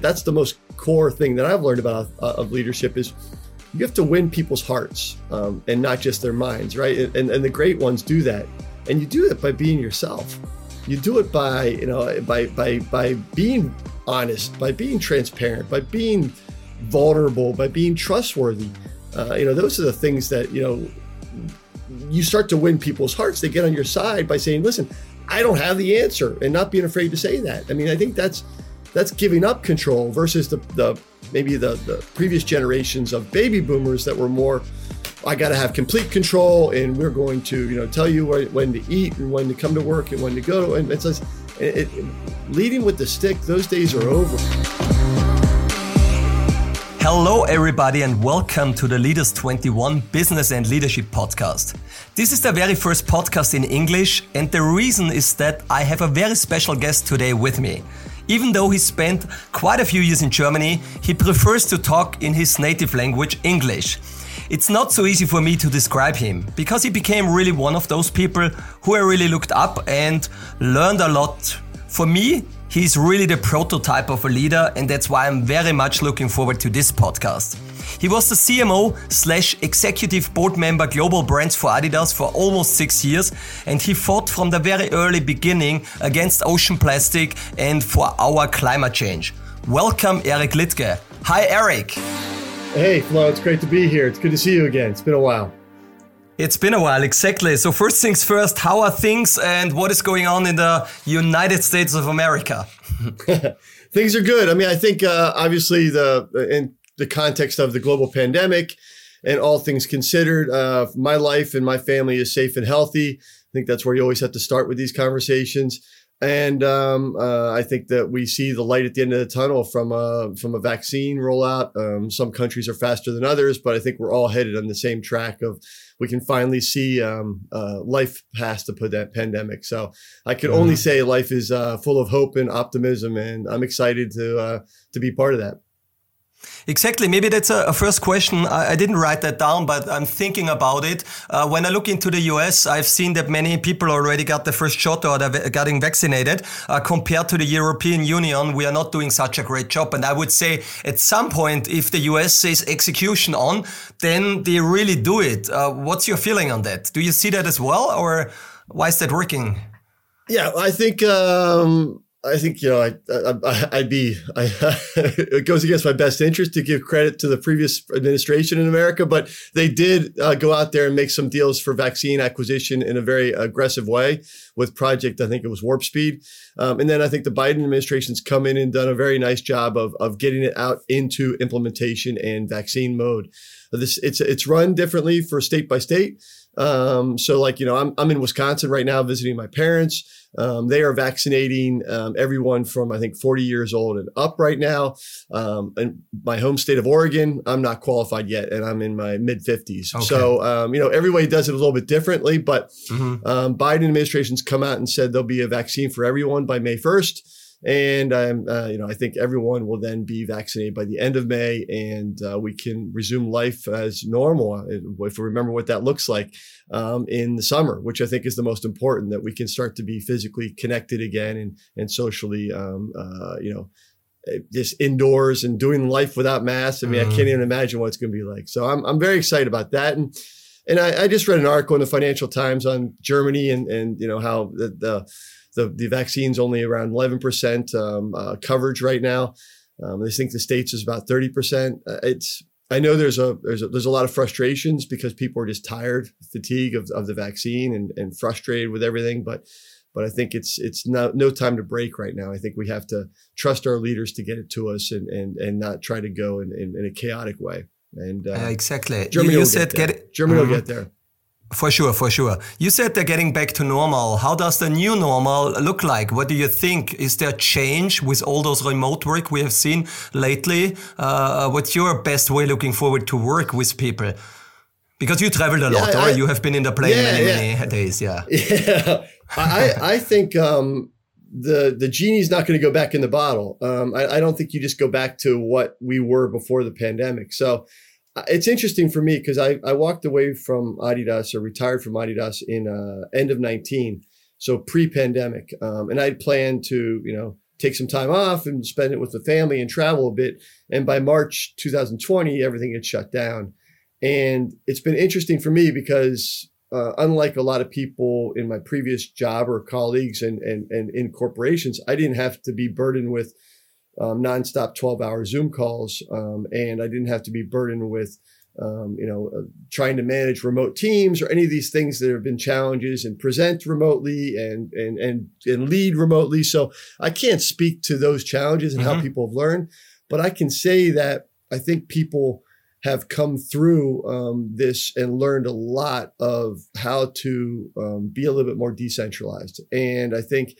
that's the most core thing that I've learned about uh, of leadership is you have to win people's hearts um, and not just their minds, right? And, and the great ones do that, and you do it by being yourself. You do it by you know by by by being honest, by being transparent, by being vulnerable, by being trustworthy. Uh, you know, those are the things that you know you start to win people's hearts. They get on your side by saying, "Listen, I don't have the answer," and not being afraid to say that. I mean, I think that's that's giving up control versus the, the maybe the, the previous generations of baby boomers that were more I got to have complete control, and we're going to, you know, tell you when to eat and when to come to work and when to go. And it's like it, it, leading with the stick. Those days are over. Hello, everybody, and welcome to the Leaders 21 Business and Leadership Podcast. This is the very first podcast in English, and the reason is that I have a very special guest today with me. Even though he spent quite a few years in Germany, he prefers to talk in his native language, English. It's not so easy for me to describe him because he became really one of those people who I really looked up and learned a lot. For me, he's really the prototype of a leader, and that's why I'm very much looking forward to this podcast. He was the CMO slash executive board member global brands for Adidas for almost six years, and he fought from the very early beginning against ocean plastic and for our climate change. Welcome, Eric Liedtke. Hi, Eric. Hey, Flo, it's great to be here. It's good to see you again. It's been a while. It's been a while, exactly. So, first things first, how are things and what is going on in the United States of America? things are good. I mean, I think uh, obviously the in the context of the global pandemic and all things considered, uh, my life and my family is safe and healthy. I think that's where you always have to start with these conversations. And um, uh, I think that we see the light at the end of the tunnel from a from a vaccine rollout. Um, some countries are faster than others, but I think we're all headed on the same track of we can finally see um, uh, life past the pandemic. So I can mm-hmm. only say life is uh, full of hope and optimism, and I'm excited to uh, to be part of that. Exactly. Maybe that's a, first question. I, I, didn't write that down, but I'm thinking about it. Uh, when I look into the US, I've seen that many people already got the first shot or they're getting vaccinated. Uh, compared to the European Union, we are not doing such a great job. And I would say at some point, if the US says execution on, then they really do it. Uh, what's your feeling on that? Do you see that as well, or why is that working? Yeah, I think. Um I think you know I, I would be I, it goes against my best interest to give credit to the previous administration in America, but they did uh, go out there and make some deals for vaccine acquisition in a very aggressive way with Project. I think it was Warp Speed, um, and then I think the Biden administration's come in and done a very nice job of of getting it out into implementation and vaccine mode. This it's it's run differently for state by state. Um, so like you know I'm I'm in Wisconsin right now visiting my parents. Um, they are vaccinating um, everyone from I think 40 years old and up right now. Um, and my home state of Oregon, I'm not qualified yet, and I'm in my mid 50s. Okay. So um, you know everybody does it a little bit differently, but mm-hmm. Um, Biden administration's come out and said there'll be a vaccine for everyone by May 1st and um, uh, you know I think everyone will then be vaccinated by the end of May, and uh, we can resume life as normal uh, if we remember what that looks like um, in the summer, which I think is the most important. That we can start to be physically connected again and and socially, um, uh, you know. Eh, just indoors and doing life without masks. I mean, mm-hmm. I can't even imagine what it's going to be like. So I'm, I'm very excited about that. And and I, I, just read an article in the Financial Times on Germany and and you know how the, the the, the vaccine's only around 11% um, uh, coverage right now. Um, I think the states is about 30%. Uh, it's I know there's a there's a, there's a lot of frustrations because people are just tired, fatigue of, of the vaccine and, and frustrated with everything. But but I think it's it's no, no time to break right now. I think we have to trust our leaders to get it to us and and, and not try to go in, in, in a chaotic way. And uh, uh, exactly, Germany you, you said get, get Germany mm-hmm. will get there. For sure, for sure. You said they're getting back to normal. How does the new normal look like? What do you think? Is there change with all those remote work we have seen lately? Uh, what's your best way looking forward to work with people? Because you traveled a lot, yeah, I, or you have been in the plane yeah, many, yeah. many days. Yeah. Yeah. I, I think um, the the genie's not going to go back in the bottle. Um, I, I don't think you just go back to what we were before the pandemic. So it's interesting for me because I, I walked away from Adidas or retired from Adidas in uh, end of 19, so pre-pandemic, um, and I'd planned to you know take some time off and spend it with the family and travel a bit. And by March 2020, everything had shut down. And it's been interesting for me because uh, unlike a lot of people in my previous job or colleagues and, and, and in corporations, I didn't have to be burdened with um, nonstop 12 hour Zoom calls. Um, and I didn't have to be burdened with um, you know, uh, trying to manage remote teams or any of these things that have been challenges and present remotely and and and and lead remotely. So I can't speak to those challenges and mm-hmm. how people have learned, but I can say that I think people have come through um, this and learned a lot of how to um, be a little bit more decentralized. And I think.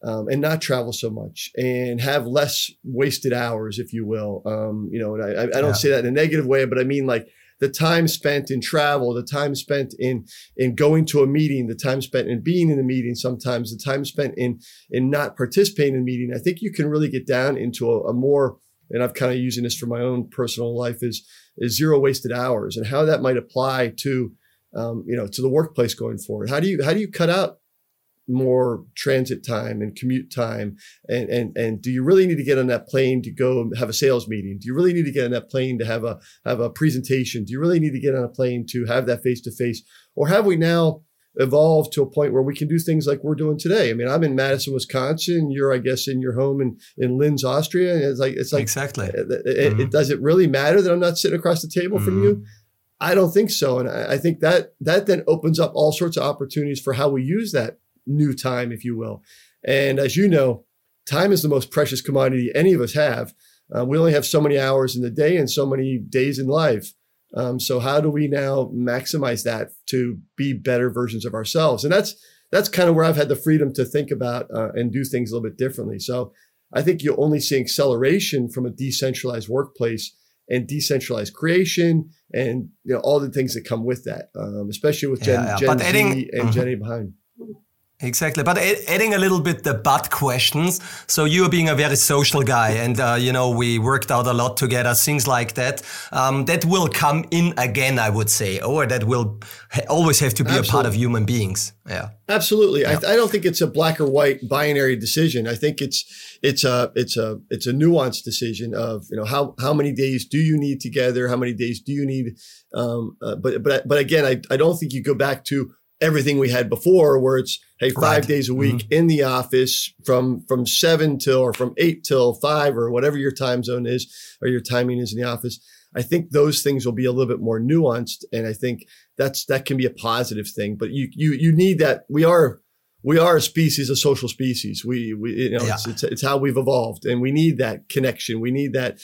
Um, and not travel so much and have less wasted hours, if you will. Um, you know, and I, I don't yeah. say that in a negative way, but I mean like the time spent in travel, the time spent in in going to a meeting, the time spent in being in a meeting, sometimes the time spent in in not participating in a meeting. I think you can really get down into a, a more and I've kind of using this for my own personal life is is zero wasted hours and how that might apply to um, you know to the workplace going forward. How do you how do you cut out more transit time and commute time and and and do you really need to get on that plane to go have a sales meeting? Do you really need to get on that plane to have a have a presentation? Do you really need to get on a plane to have that face to face or have we now evolved to a point where we can do things like we're doing today? I mean i'm in madison wisconsin. You're i guess in your home in in linz austria. And it's like it's like exactly. it, it, mm-hmm. it does it really matter that i'm not sitting across the table mm-hmm. from you? I don't think so. And I think that that then opens up all sorts of opportunities for how we use that new time, if you will. And as you know, time is the most precious commodity any of us have. Uh, we only have so many hours in the day and so many days in life. Um, so how do we now maximize that to be better versions of ourselves? And that's that's kind of where I've had the freedom to think about uh, and do things a little bit differently. So I think you'll only see acceleration from a decentralized workplace and decentralized creation and you know all the things that come with that, um, especially with Gen, yeah, yeah. Gen Z adding, and mm-hmm. Gen A behind. Exactly, but adding a little bit the but questions. So you are being a very social guy, and uh, you know we worked out a lot together, things like that. Um, that will come in again, I would say, or that will ha always have to be Absolutely. a part of human beings. Yeah, absolutely. Yeah. I, I, don't think it's a black or white binary decision. I think it's it's a it's a it's a nuanced decision of you know how how many days do you need together, how many days do you need. Um, uh, but but but again, I I don't think you go back to everything we had before where it's hey five right. days a week mm-hmm. in the office from from seven till or from eight till five or whatever your time zone is or your timing is in the office i think those things will be a little bit more nuanced and i think that's that can be a positive thing but you you you need that we are we are a species a social species we we you know yeah. it's, it's, it's how we've evolved and we need that connection we need that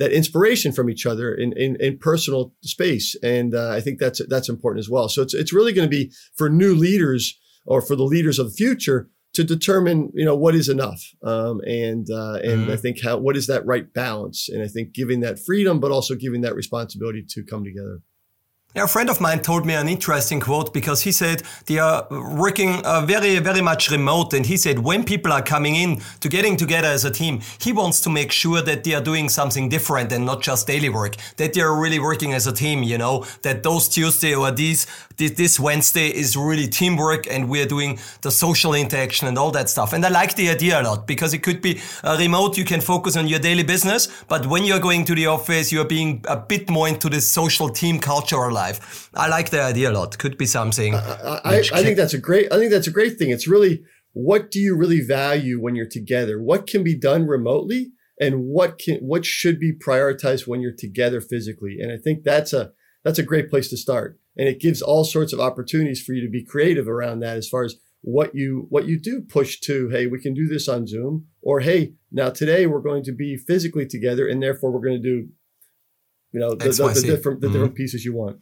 that inspiration from each other in in, in personal space, and uh, I think that's that's important as well. So it's it's really going to be for new leaders or for the leaders of the future to determine you know what is enough um, and uh, and mm-hmm. I think how what is that right balance and I think giving that freedom but also giving that responsibility to come together. A friend of mine told me an interesting quote because he said they are working uh, very, very much remote. And he said when people are coming in to getting together as a team, he wants to make sure that they are doing something different and not just daily work, that they are really working as a team, you know, that those Tuesday or these, this, this Wednesday is really teamwork and we're doing the social interaction and all that stuff. And I like the idea a lot because it could be a remote. You can focus on your daily business. But when you're going to the office, you're being a bit more into the social team culture life. I like the idea a lot. Could be something. I, I, I think that's a great. I think that's a great thing. It's really what do you really value when you're together? What can be done remotely, and what can what should be prioritized when you're together physically? And I think that's a that's a great place to start. And it gives all sorts of opportunities for you to be creative around that as far as what you what you do push to hey we can do this on zoom or hey now today we're going to be physically together and therefore we're going to do you know the, the, the different the mm-hmm. different pieces you want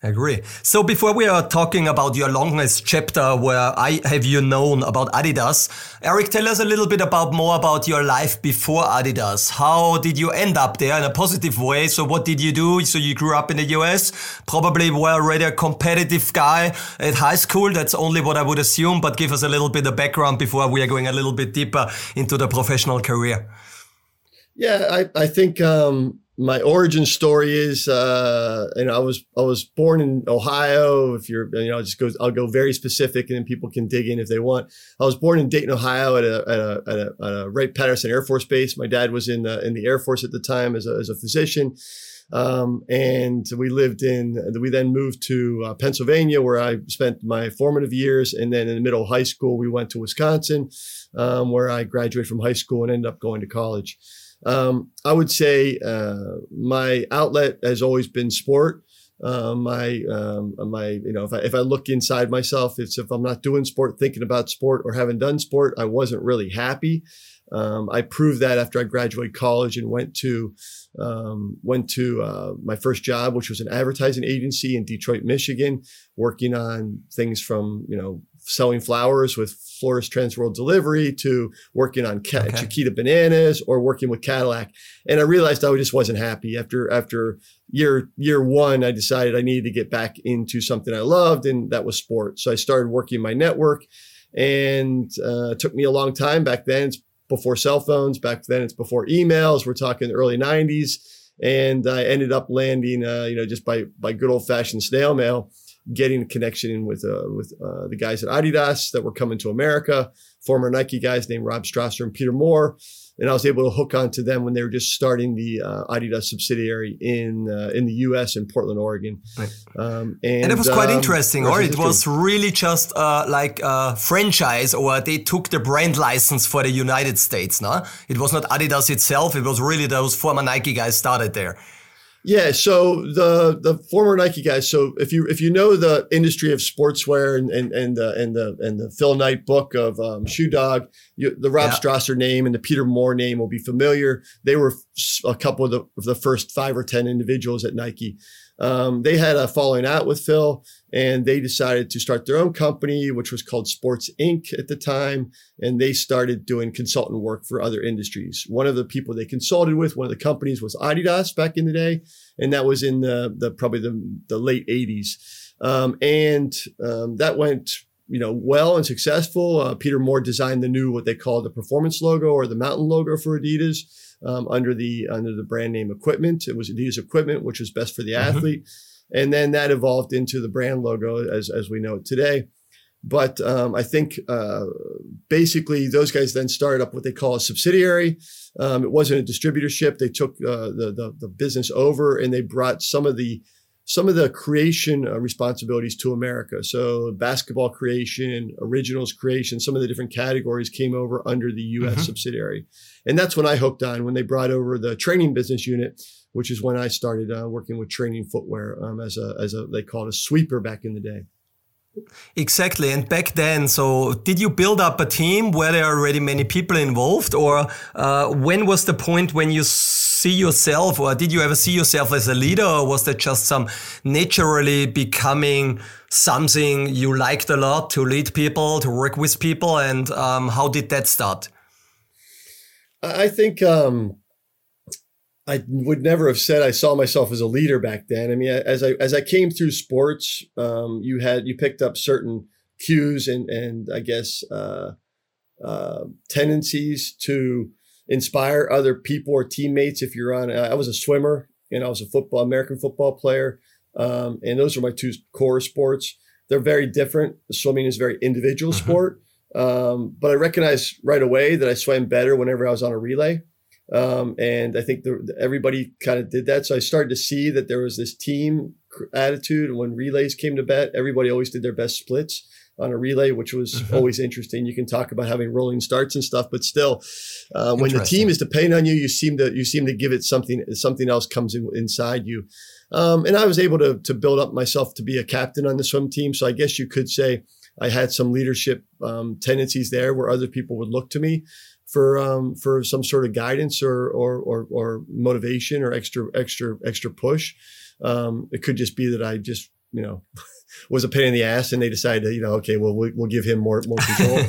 Agree. So before we are talking about your longest chapter where I have you known about Adidas, Eric, tell us a little bit about more about your life before Adidas. How did you end up there in a positive way? So what did you do? So you grew up in the US, probably were already a competitive guy at high school. That's only what I would assume, but give us a little bit of background before we are going a little bit deeper into the professional career. Yeah, I, I think, um, my origin story is, uh, I was I was born in Ohio. If you're, you know, I'll just go, I'll go very specific, and then people can dig in if they want. I was born in Dayton, Ohio, at a at a, at a, at a Wright Patterson Air Force Base. My dad was in the in the Air Force at the time as a as a physician. Um, and we lived in, we then moved to uh, Pennsylvania where I spent my formative years. And then in the middle of high school, we went to Wisconsin, um, where I graduated from high school and ended up going to college. Um, I would say uh, my outlet has always been sport. Uh, my um, my you know if I if I look inside myself, it's if I'm not doing sport, thinking about sport, or haven't done sport, I wasn't really happy. Um, I proved that after I graduated college and went to um, went to uh, my first job, which was an advertising agency in Detroit, Michigan, working on things from you know selling flowers with Florist Transworld Delivery to working on okay. Chiquita bananas or working with Cadillac. And I realized I just wasn't happy after after year year one. I decided I needed to get back into something I loved, and that was sport. So I started working my network, and uh, it took me a long time back then. It's before cell phones. Back then, it's before emails. We're talking early '90s, and I ended up landing, uh, you know, just by by good old fashioned snail mail, getting a connection in with uh, with uh, the guys at Adidas that were coming to America. Former Nike guys named Rob Strasser and Peter Moore and I was able to hook onto them when they were just starting the uh, Adidas subsidiary in uh, in the U.S. in Portland, Oregon. Right. Um, and, and, it was quite um, interesting, or it was really just uh, like a franchise, or they took the brand license for the United States. No, it was not Adidas itself; it was really those former Nike guys started there. Yeah, so the the former Nike guys. So if you if you know the industry of sportswear and and and the and the and the Phil Knight book of um, Shoe Dog, you, the Rob yeah. Strasser name and the Peter Moore name will be familiar. They were a couple of the, of the first five or ten individuals at Nike. Um, they had a falling out with Phil and they decided to start their own company, which was called Sports Inc. at the time. And they started doing consultant work for other industries. One of the people they consulted with, one of the companies was Adidas back in the day. And that was in the, the probably the, the late 80s. Um, and um, that went you know well and successful. Uh, Peter Moore designed the new what they call the performance logo or the mountain logo for Adidas um, under the under the brand name Equipment. It was Adidas Equipment, which was best for the mm-hmm. athlete, and then that evolved into the brand logo as as we know it today. But um, I think uh, basically those guys then started up what they call a subsidiary. Um, it wasn't a distributorship. They took uh, the, the, the business over and they brought some of the some of the creation uh, responsibilities to America. So basketball creation, originals creation, some of the different categories came over under the U.S. Mm-hmm. subsidiary, and that's when I hooked on when they brought over the training business unit, which is when I started uh, working with training footwear um, as a as a they called a sweeper back in the day. Exactly. And back then, so did you build up a team? Were there are already many people involved? Or uh, when was the point when you see yourself, or did you ever see yourself as a leader? Or was that just some naturally becoming something you liked a lot to lead people, to work with people? And um, how did that start? I think um, I would never have said I saw myself as a leader back then. I mean, as I as I came through sports, um, you had you picked up certain cues and and I guess uh, uh, tendencies to inspire other people or teammates. If you're on, I was a swimmer and I was a football American football player, um, and those are my two core sports. They're very different. Swimming is a very individual uh-huh. sport, um, but I recognized right away that I swam better whenever I was on a relay. Um, and I think the, everybody kind of did that. So I started to see that there was this team attitude. When relays came to bet, everybody always did their best splits on a relay, which was uh-huh. always interesting. You can talk about having rolling starts and stuff, but still, uh, when the team is depending on you, you seem to you seem to give it something. Something else comes in, inside you. Um, and I was able to to build up myself to be a captain on the swim team. So I guess you could say I had some leadership um, tendencies there, where other people would look to me for um, for some sort of guidance or, or or or, motivation or extra extra extra push. Um, it could just be that I just you know was a pain in the ass, and they decided, to, you know, okay, well, we'll, we'll give him more more control.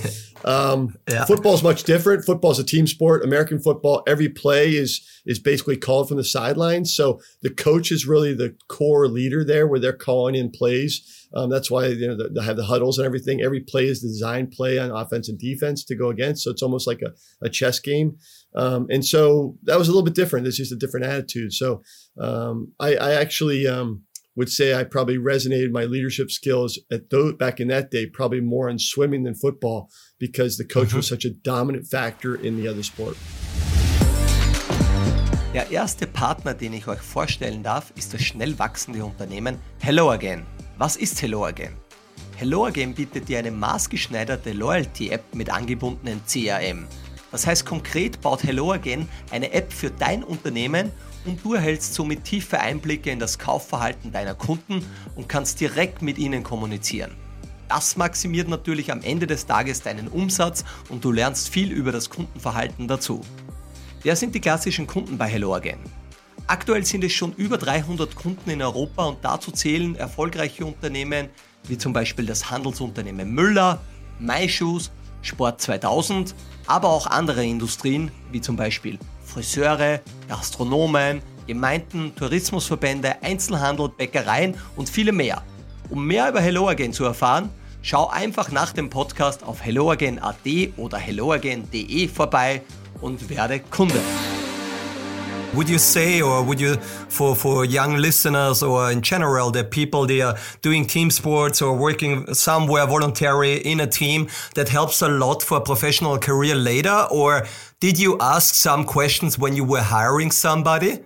um, yeah. Football is much different. Football is a team sport. American football, every play is is basically called from the sidelines. So the coach is really the core leader there, where they're calling in plays. Um, that's why you know they have the huddles and everything. Every play is the design play on offense and defense to go against. So it's almost like a, a chess game. Um, and so that was a little bit different. It's just a different attitude. So um, I, I, actually um, would say I probably resonated my leadership skills at those, back in that day probably more in swimming than football because the coach mhm. was such a dominant factor in the other sport. Der erste Partner, den ich euch vorstellen darf, ist das schnell wachsende Unternehmen Hello Again. Was ist Hello Again? Hello Again bietet dir eine maßgeschneiderte Loyalty-App mit angebundenen CRM. Das heißt konkret baut Hello Again eine App für dein Unternehmen und du erhältst somit tiefe Einblicke in das Kaufverhalten deiner Kunden und kannst direkt mit ihnen kommunizieren. Das maximiert natürlich am Ende des Tages deinen Umsatz und du lernst viel über das Kundenverhalten dazu. Wer sind die klassischen Kunden bei Hello Again? Aktuell sind es schon über 300 Kunden in Europa und dazu zählen erfolgreiche Unternehmen wie zum Beispiel das Handelsunternehmen Müller, MyShoes, Sport 2000, aber auch andere Industrien wie zum Beispiel Friseure, Gastronomen, Gemeinden, Tourismusverbände, Einzelhandel, Bäckereien und viele mehr. Um mehr über Hello Again zu erfahren, schau einfach nach dem Podcast auf helloagain.at oder helloagain.de vorbei und werde Kunde. Would you say, or would you, for, for young listeners or in general, that people they are doing team sports or working somewhere voluntary in a team that helps a lot for a professional career later? Or did you ask some questions when you were hiring somebody?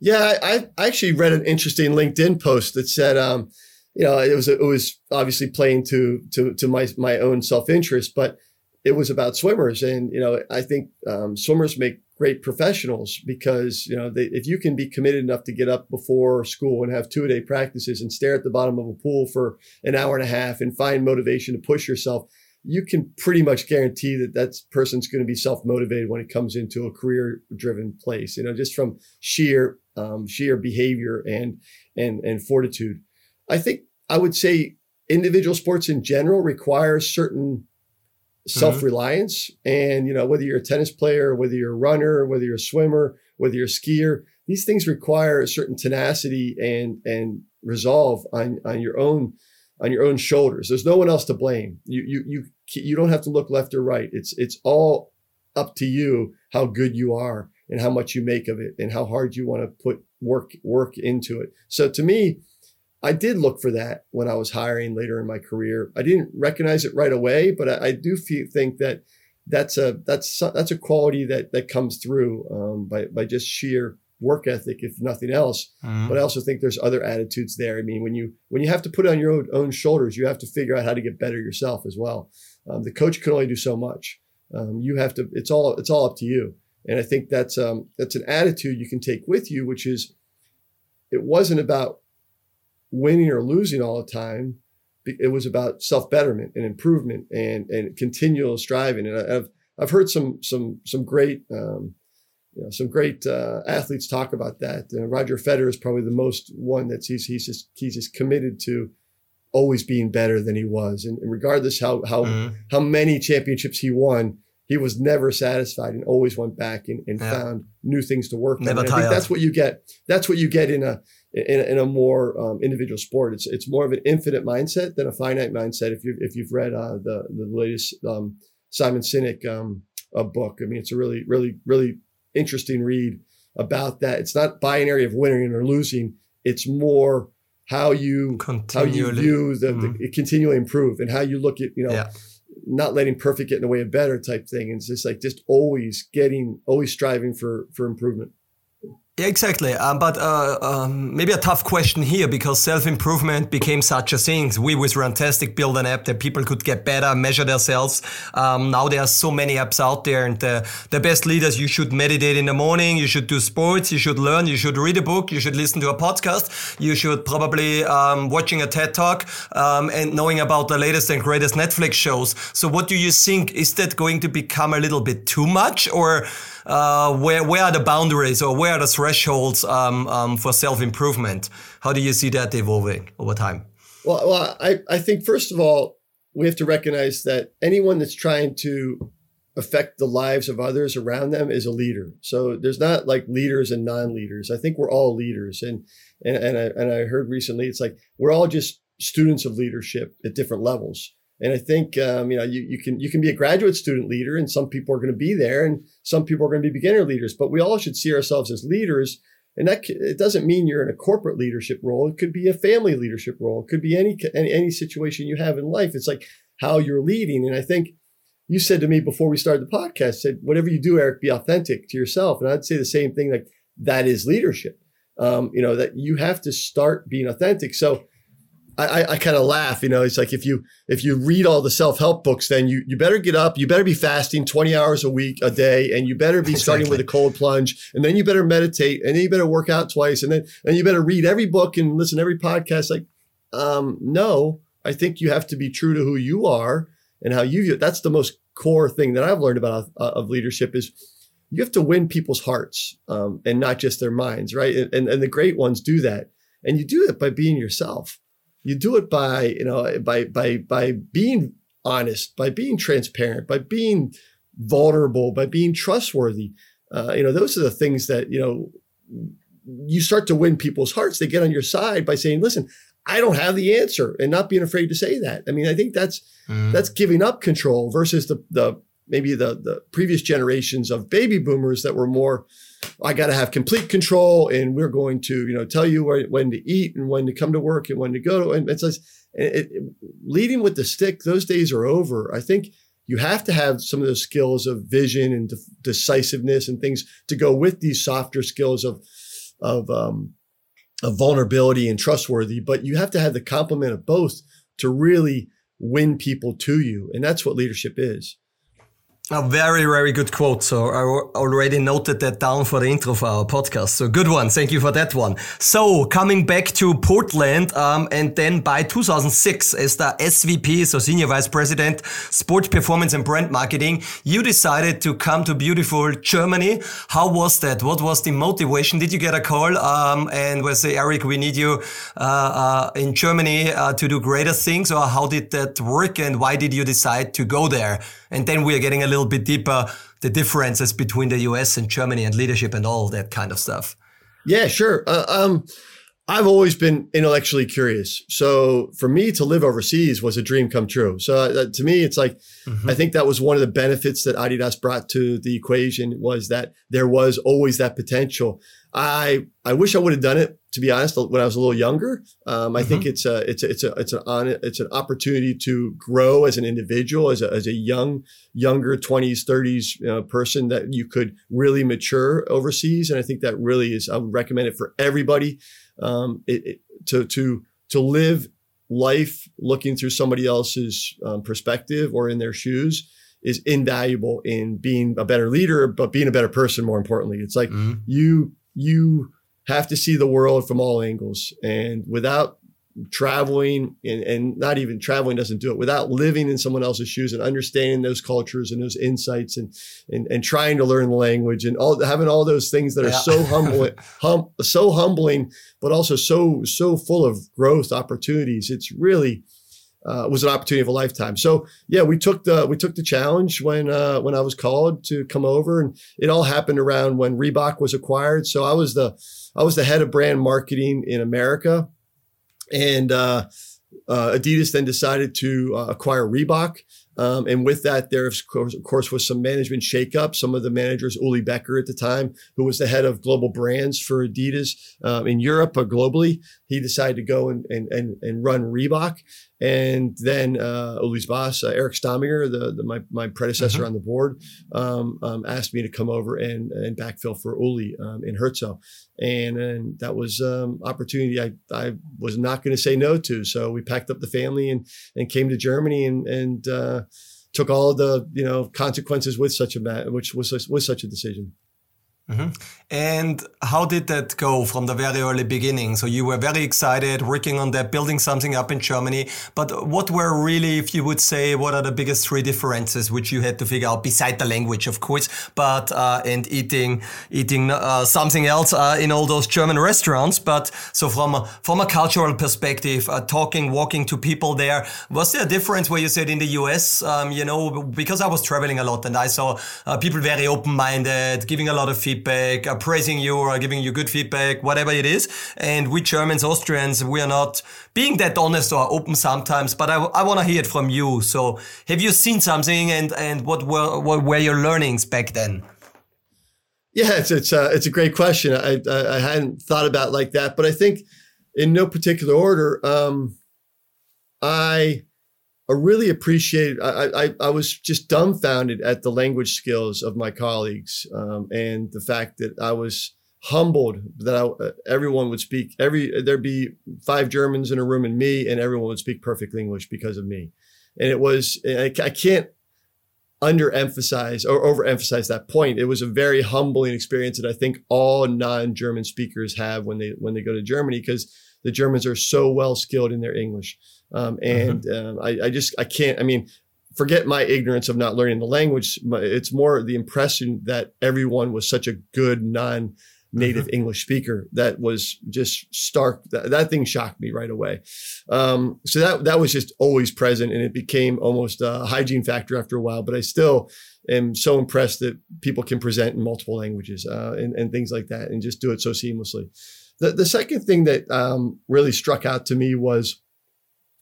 Yeah, I, I actually read an interesting LinkedIn post that said, um, you know, it was it was obviously playing to to to my my own self interest, but it was about swimmers, and you know, I think um, swimmers make great professionals because you know they, if you can be committed enough to get up before school and have two a day practices and stare at the bottom of a pool for an hour and a half and find motivation to push yourself you can pretty much guarantee that that person's going to be self motivated when it comes into a career driven place you know just from sheer um, sheer behavior and and and fortitude. I think i would say individual sports in general require certain self reliance. Mm-hmm. And, you know, whether you're a tennis player, whether you're a runner, whether you're a swimmer, whether you're a skier, these things require a certain tenacity and, and resolve on, on your own, on your own shoulders. There's no one else to blame. You, you, you, you don't have to look left or right. It's, it's all up to you how good you are and how much you make of it and how hard you want to put work, work into it. So to me, I did look for that when I was hiring later in my career. I didn't recognize it right away, but I, I do feel, think that that's a that's that's a quality that that comes through um, by by just sheer work ethic, if nothing else. Mm-hmm. But I also think there's other attitudes there. I mean, when you when you have to put it on your own, own shoulders, you have to figure out how to get better yourself as well. Um, the coach can only do so much. Um, you have to. It's all it's all up to you. And I think that's um, that's an attitude you can take with you, which is it wasn't about winning or losing all the time. It was about self betterment and improvement and and continual striving. And I've I've heard some some some great um, you know, some great uh, athletes talk about that. Uh, Roger Federer is probably the most one that's he's he's just he's just committed to always being better than he was, and, and regardless how how mm-hmm. how many championships he won, he was never satisfied and always went back and, and yeah. found new things to work never on. I think that's what you get. That's what you get in a in, in a more um, individual sport. It's it's more of an infinite mindset than a finite mindset. If you if you've read uh, the the latest um, Simon Sinek um, book, I mean, it's a really really really interesting read about that. It's not binary of winning or losing. It's more how you how you view the, mm. the continually improve and how you look at you know. Yeah. Not letting perfect get in the way of better type thing. And it's just like just always getting, always striving for for improvement. Yeah, exactly. Um, but uh, um, maybe a tough question here because self improvement became such a thing. We with Runtastic built an app that people could get better, measure themselves. Um, now there are so many apps out there, and the, the best leaders. You should meditate in the morning. You should do sports. You should learn. You should read a book. You should listen to a podcast. You should probably um, watching a TED talk um, and knowing about the latest and greatest Netflix shows. So, what do you think? Is that going to become a little bit too much, or uh, where where are the boundaries or where are the thresholds um, um, for self improvement? How do you see that evolving over time? Well, well, I, I think first of all, we have to recognize that anyone that's trying to affect the lives of others around them is a leader. So there's not like leaders and non-leaders. I think we're all leaders. And and and I, and I heard recently it's like we're all just students of leadership at different levels. And I think um, you know you, you can you can be a graduate student leader, and some people are going to be there, and some people are going to be beginner leaders. But we all should see ourselves as leaders, and that it doesn't mean you're in a corporate leadership role. It could be a family leadership role. It could be any any, any situation you have in life. It's like how you're leading, and I think you said to me before we started the podcast, said whatever you do, Eric, be authentic to yourself, and I'd say the same thing. Like that is leadership. Um, you know that you have to start being authentic. So I, I kind of laugh, you know, it's like if you if you read all the self-help books, then you you better get up, you better be fasting 20 hours a week, a day, and you better be starting with a cold plunge, and then you better meditate, and then you better work out twice, and then and you better read every book and listen to every podcast. Like, um, no, I think you have to be true to who you are and how you view it. That's the most core thing that I've learned about uh, of leadership is you have to win people's hearts um, and not just their minds, right? And, and and the great ones do that, and you do it by being yourself you do it by you know by by by being honest by being transparent by being vulnerable by being trustworthy. Uh, you know those are the things that you know you start to win people's hearts. They get on your side by saying listen i don't have the answer and not being afraid to say that. I mean i think that's mm. that's giving up control versus the the maybe the the previous generations of baby boomers that were more I got to have complete control, and we're going to, you know, tell you where, when to eat and when to come to work and when to go. And it says, it, it, leading with the stick, those days are over. I think you have to have some of those skills of vision and de- decisiveness and things to go with these softer skills of, of, um, of vulnerability and trustworthy. But you have to have the complement of both to really win people to you, and that's what leadership is. A very, very good quote. So I already noted that down for the intro for our podcast. So good one. Thank you for that one. So coming back to Portland, um, and then by 2006 as the SVP, so Senior Vice President, Sport Performance and Brand Marketing, you decided to come to beautiful Germany. How was that? What was the motivation? Did you get a call um, and we say, Eric, we need you uh, uh, in Germany uh, to do greater things, or how did that work, and why did you decide to go there? And then we are getting a little bit deeper the differences between the US and Germany and leadership and all that kind of stuff. Yeah, sure. Uh, um, I've always been intellectually curious. So for me to live overseas was a dream come true. So uh, to me, it's like, mm-hmm. I think that was one of the benefits that Adidas brought to the equation was that there was always that potential. I, I wish I would have done it to be honest, when I was a little younger, um, I mm-hmm. think it's a it's a it's a it's an it's an opportunity to grow as an individual, as a as a young younger twenties thirties you know, person that you could really mature overseas, and I think that really is I would recommend it for everybody um, it, it, to to to live life looking through somebody else's um, perspective or in their shoes is invaluable in being a better leader, but being a better person. More importantly, it's like mm-hmm. you you have to see the world from all angles. And without traveling and, and not even traveling doesn't do it without living in someone else's shoes and understanding those cultures and those insights and and, and trying to learn the language and all having all those things that are yeah. so humbling hum, so humbling but also so so full of growth opportunities it's really uh, was an opportunity of a lifetime. So yeah, we took the we took the challenge when uh, when I was called to come over, and it all happened around when Reebok was acquired. So I was the I was the head of brand marketing in America, and uh, uh Adidas then decided to uh, acquire Reebok. Um, and with that, there of course, of course, was some management shakeup. Some of the managers, Uli Becker at the time, who was the head of global brands for Adidas um, in Europe or globally, he decided to go and, and, and, and run Reebok. And then uh, Uli's boss, uh, Eric Stamminger, the, the, my, my predecessor mm-hmm. on the board, um, um, asked me to come over and, and backfill for Uli um, in Herzogenaurach. And, and that was um, opportunity I, I was not going to say no to. So we packed up the family and, and came to Germany and, and uh, took all the you know consequences with such a which was was such a decision. Mm-hmm. And how did that go from the very early beginning? So you were very excited working on that, building something up in Germany. But what were really, if you would say, what are the biggest three differences which you had to figure out beside the language, of course, but uh, and eating eating uh, something else uh, in all those German restaurants. But so from a, from a cultural perspective, uh, talking, walking to people there, was there a difference where you said in the US, um, you know, because I was traveling a lot and I saw uh, people very open minded, giving a lot of feedback uh, praising you or are giving you good feedback, whatever it is. And we Germans, Austrians, we are not being that honest or open sometimes, but I, I want to hear it from you. So have you seen something and, and what were, what were your learnings back then? Yeah, it's, it's, uh, it's a great question. I, I, I hadn't thought about like that, but I think in no particular order, um, I, I really appreciated. I, I, I was just dumbfounded at the language skills of my colleagues um, and the fact that I was humbled that I, uh, everyone would speak. Every there'd be five Germans in a room and me, and everyone would speak perfect English because of me. And it was I, I can't underemphasize or overemphasize that point. It was a very humbling experience that I think all non-German speakers have when they when they go to Germany because the Germans are so well skilled in their English. Um, mm-hmm. and mm-hmm. um, I, I, just I can't. I mean, forget my ignorance of not learning the language. It's more the impression that everyone was such a good non native mm-hmm. English speaker that was just stark. That, that thing shocked me right away. Um, so that that was just always present, and it became almost a hygiene factor after a while. But I still am so impressed that people can present in multiple languages uh, and, and things like that, and just do it so seamlessly. The the second thing that um, really struck out to me was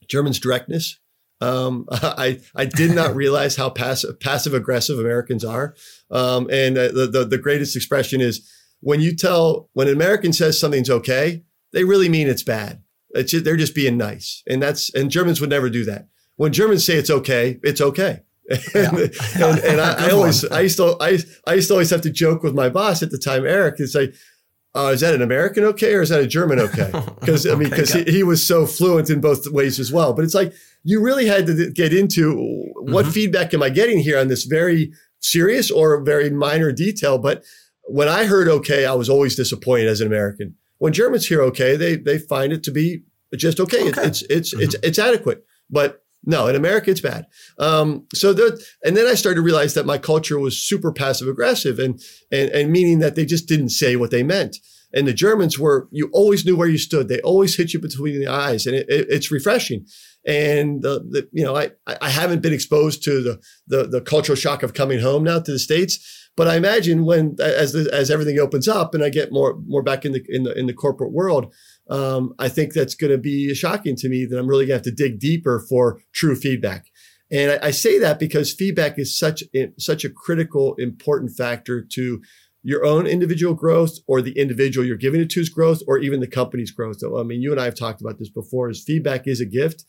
German's directness. Um, I I did not realize how passive passive aggressive Americans are. Um, and uh, the, the, the greatest expression is when you tell when an American says something's okay, they really mean it's bad. It's just, they're just being nice, and that's and Germans would never do that. When Germans say it's okay, it's okay. and, yeah. and, and I, I, always I used to I, I used to always have to joke with my boss at the time, Eric, and say, uh, is that an American okay or is that a German okay? Because I mean, because he, he, was so fluent in both ways as well. But it's like you really had to get into what mm-hmm. feedback am I getting here on this very serious or very minor detail. But when I heard okay, I was always disappointed as an American. When Germans hear okay, they they find it to be just okay. okay. It's it's mm-hmm. it's it's adequate. But no, in America, it's bad. Um, so the, and then I started to realize that my culture was super passive aggressive and, and, and meaning that they just didn't say what they meant. And the Germans were, you always knew where you stood. They always hit you between the eyes and it, it, it's refreshing. And the, the, you know, I, I haven't been exposed to the, the, the cultural shock of coming home now to the States, but I imagine when, as the, as everything opens up and I get more, more back in the, in the, in the corporate world, um, I think that's going to be shocking to me that I'm really going to have to dig deeper for true feedback. And I, I, say that because feedback is such such a critical, important factor to your own individual growth or the individual you're giving it to's growth or even the company's growth. I mean, you and I have talked about this before. Is feedback is a gift,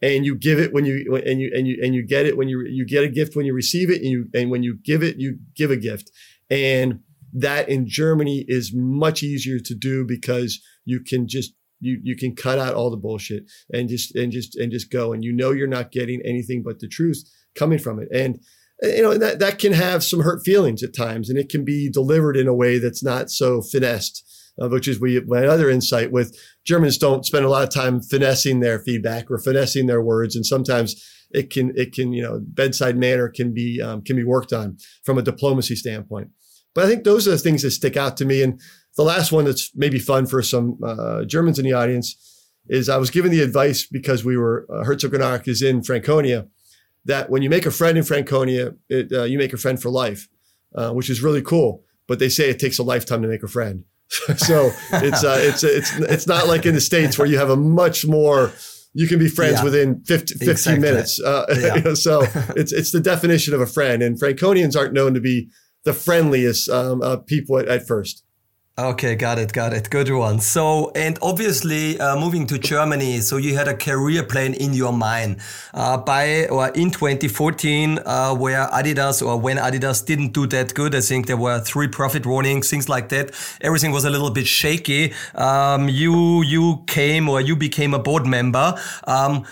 and you give it when you and you and you and you get it when you you get a gift when you receive it, and you and when you give it, you give a gift, and that in Germany is much easier to do because you can just you you can cut out all the bullshit and just and just and just go and you know you're not getting anything but the truth coming from it. And you know that that can have some hurt feelings at times and it can be delivered in a way that's not so finessed uh, which is we my other insight with Germans don't spend a lot of time finessing their feedback or finessing their words and sometimes it can it can you know bedside manner can be um, can be worked on from a diplomacy standpoint but I think those are the things that stick out to me and the last one that's maybe fun for some uh, Germans in the audience is I was given the advice because we were uh, Herzogenaurach is in Franconia that when you make a friend in Franconia, it, uh, you make a friend for life, uh, which is really cool. But they say it takes a lifetime to make a friend. so it's uh, it's it's it's not like in the states where you have a much more you can be friends yeah. within 50, 15 exactly. minutes. Uh, yeah. you know, so it's it's the definition of a friend, and Franconians aren't known to be the friendliest um, uh, people at, at first. Okay, got it, got it. Good one. So, and obviously, uh, moving to Germany, so you had a career plan in your mind uh, by or in 2014, uh, where Adidas or when Adidas didn't do that good. I think there were three profit warnings, things like that. Everything was a little bit shaky. Um, you you came or you became a board member. Um,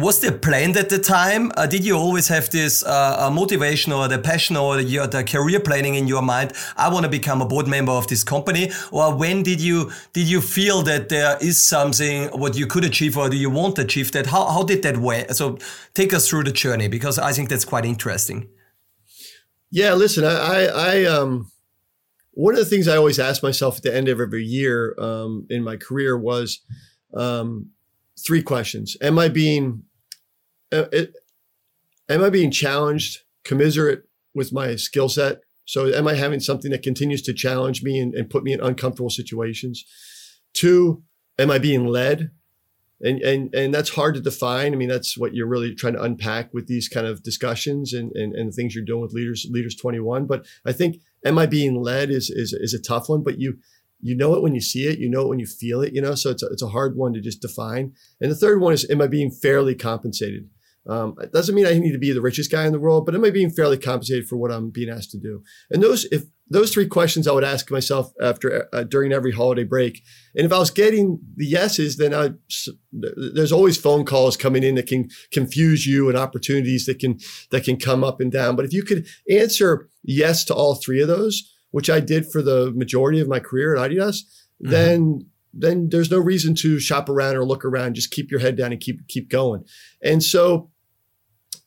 was there planned at the time? Uh, did you always have this uh, motivation or the passion or your, the career planning in your mind? I want to become a board member of this company. Or when did you did you feel that there is something what you could achieve or do you want to achieve that? How how did that way? So take us through the journey because I think that's quite interesting. Yeah, listen, I I, I um one of the things I always ask myself at the end of every year um, in my career was um, three questions: Am I being uh, Uh, it, am I being challenged, commiserate with my skill set? So am I having something that continues to challenge me and, and put me in uncomfortable situations? Two, am I being led? And, and, and that's hard to define. I mean, that's what you're really trying to unpack with these kind of discussions and, and, and things you're doing with leaders, leaders 21. But I think, am I being led is, is, is a tough one, but you, you know it when you see it, you know it when you feel it, you know, so it's a, it's a hard one to just define. And the third one is, am I being fairly compensated? Um, it doesn't mean I need to be the richest guy in the world, but am I being fairly compensated for what I'm being asked to do? And those, if those three questions, I would ask myself after uh, during every holiday break. And if I was getting the yeses, then I there's always phone calls coming in that can confuse you and opportunities that can that can come up and down. But if you could answer yes to all three of those, which I did for the majority of my career at Adidas, mm-hmm. then then there's no reason to shop around or look around. Just keep your head down and keep keep going. And so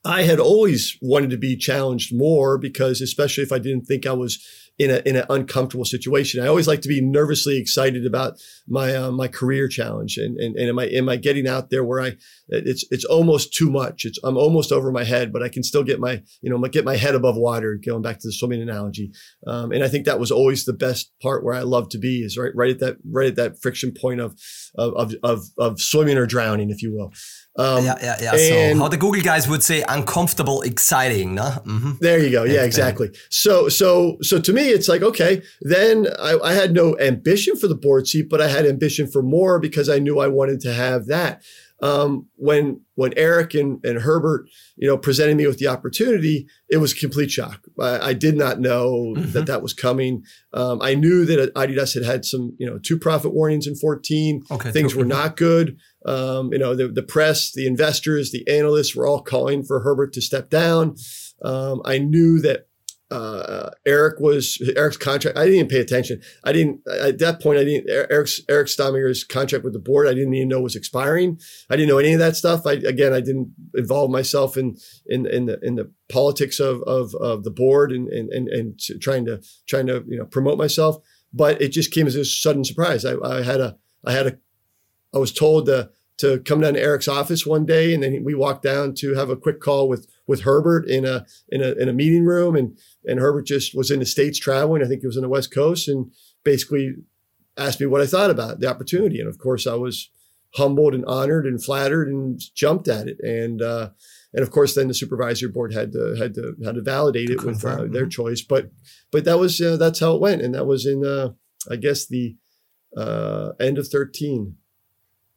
I had always wanted to be challenged more because, especially if I didn't think I was in a in an uncomfortable situation. I always like to be nervously excited about my uh, my career challenge and, and and am I am I getting out there where I it's it's almost too much. It's I'm almost over my head, but I can still get my you know get my head above water. Going back to the swimming analogy, um, and I think that was always the best part where I love to be is right right at that right at that friction point of of of of swimming or drowning, if you will. Um, yeah, yeah, yeah. So how the Google guys would say, uncomfortable, exciting, no? Mm-hmm. There you go. Yeah, exactly. So, so, so to me, it's like okay. Then I, I had no ambition for the board seat, but I had ambition for more because I knew I wanted to have that um, when when Eric and, and Herbert, you know, presented me with the opportunity, it was a complete shock. I, I did not know mm-hmm. that that was coming. Um, I knew that Adidas had had some, you know, two profit warnings in 14. Okay, Things were not good. Um, you know, the, the press, the investors, the analysts were all calling for Herbert to step down. Um, I knew that uh, Eric was Eric's contract. I didn't even pay attention. I didn't at that point. I didn't Eric's Eric Stamminger's contract with the board. I didn't even know was expiring. I didn't know any of that stuff. I again, I didn't involve myself in in in the in the politics of of, of the board and and and, and trying to trying to you know promote myself. But it just came as a sudden surprise. I, I had a I had a I was told to to come down to Eric's office one day, and then we walked down to have a quick call with with Herbert in a in a in a meeting room, and and Herbert just was in the states traveling. I think he was on the West Coast, and basically asked me what I thought about the opportunity. And of course, I was humbled and honored and flattered and jumped at it. And uh, and of course, then the supervisory board had to had to had to validate it with uh, their choice. But but that was uh, that's how it went, and that was in uh, I guess the uh, end of thirteen.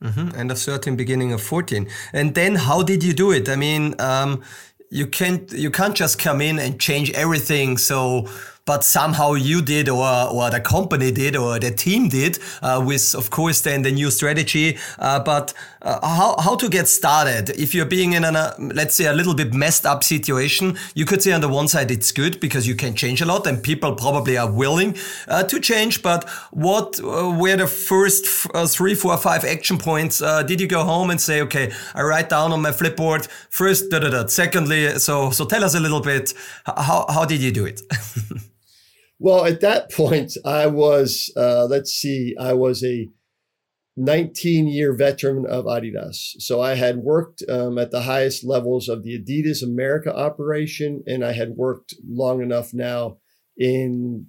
Mm-hmm. End of 13, beginning of 14. And then how did you do it? I mean, um, you can't you can't just come in and change everything so but somehow you did or, or the company did or the team did uh, with of course then the new strategy uh, but uh, how, how to get started if you're being in a let's say a little bit messed up situation you could say on the one side it's good because you can change a lot and people probably are willing uh, to change but what uh, were the first uh, three four five action points did you go home and say okay i write down on my flipboard first da, da, da. secondly so so tell us a little bit how, how did you do it Well, at that point, I was, uh, let's see, I was a 19 year veteran of Adidas. So I had worked um, at the highest levels of the Adidas America operation, and I had worked long enough now in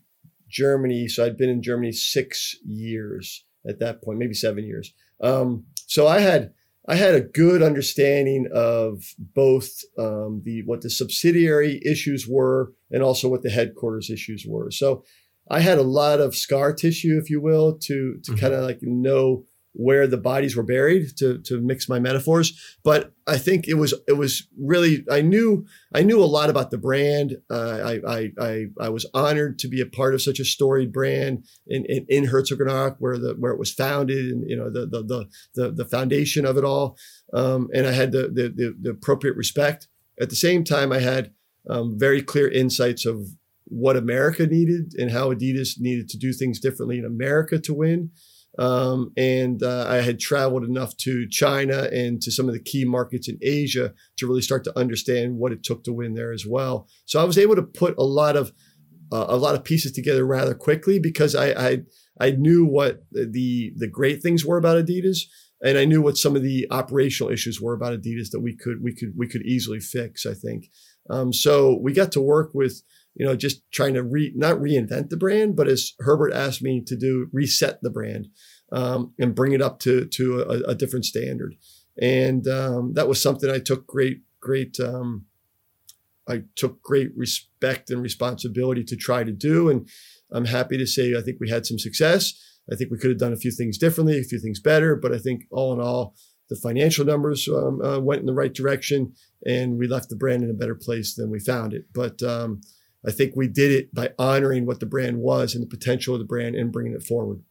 Germany. So I'd been in Germany six years at that point, maybe seven years. Um, so I had I had a good understanding of both um, the what the subsidiary issues were and also what the headquarters issues were. So I had a lot of scar tissue, if you will, to to mm-hmm. kind of like know where the bodies were buried to to mix my metaphors. But I think it was it was really I knew I knew a lot about the brand. Uh, I, I I I was honored to be a part of such a storied brand in in, in Herzogenaurach where the where it was founded and you know the the the the, the foundation of it all. Um, and I had the, the, the the appropriate respect. At the same time, I had um, very clear insights of what America needed and how Adidas needed to do things differently in America to win. Um, and uh, I had traveled enough to China and to some of the key markets in Asia to really start to understand what it took to win there as well. So I was able to put a lot of uh, a lot of pieces together rather quickly because I, I I knew what the the great things were about Adidas, and I knew what some of the operational issues were about Adidas that we could we could we could easily fix. I think. Um, so we got to work with you know, just trying to re, not reinvent the brand, but as Herbert asked me to do, reset the brand um, and bring it up to to a, a different standard. And um, that was something I took great great um, I took great respect and responsibility to try to do. And I'm happy to say I think we had some success. I think we could have done a few things differently, a few things better, but I think all in all, the financial numbers um, uh, went in the right direction, and we left the brand in a better place than we found it. But um, I think we did it by honoring what the brand was and the potential of the brand and bringing it forward.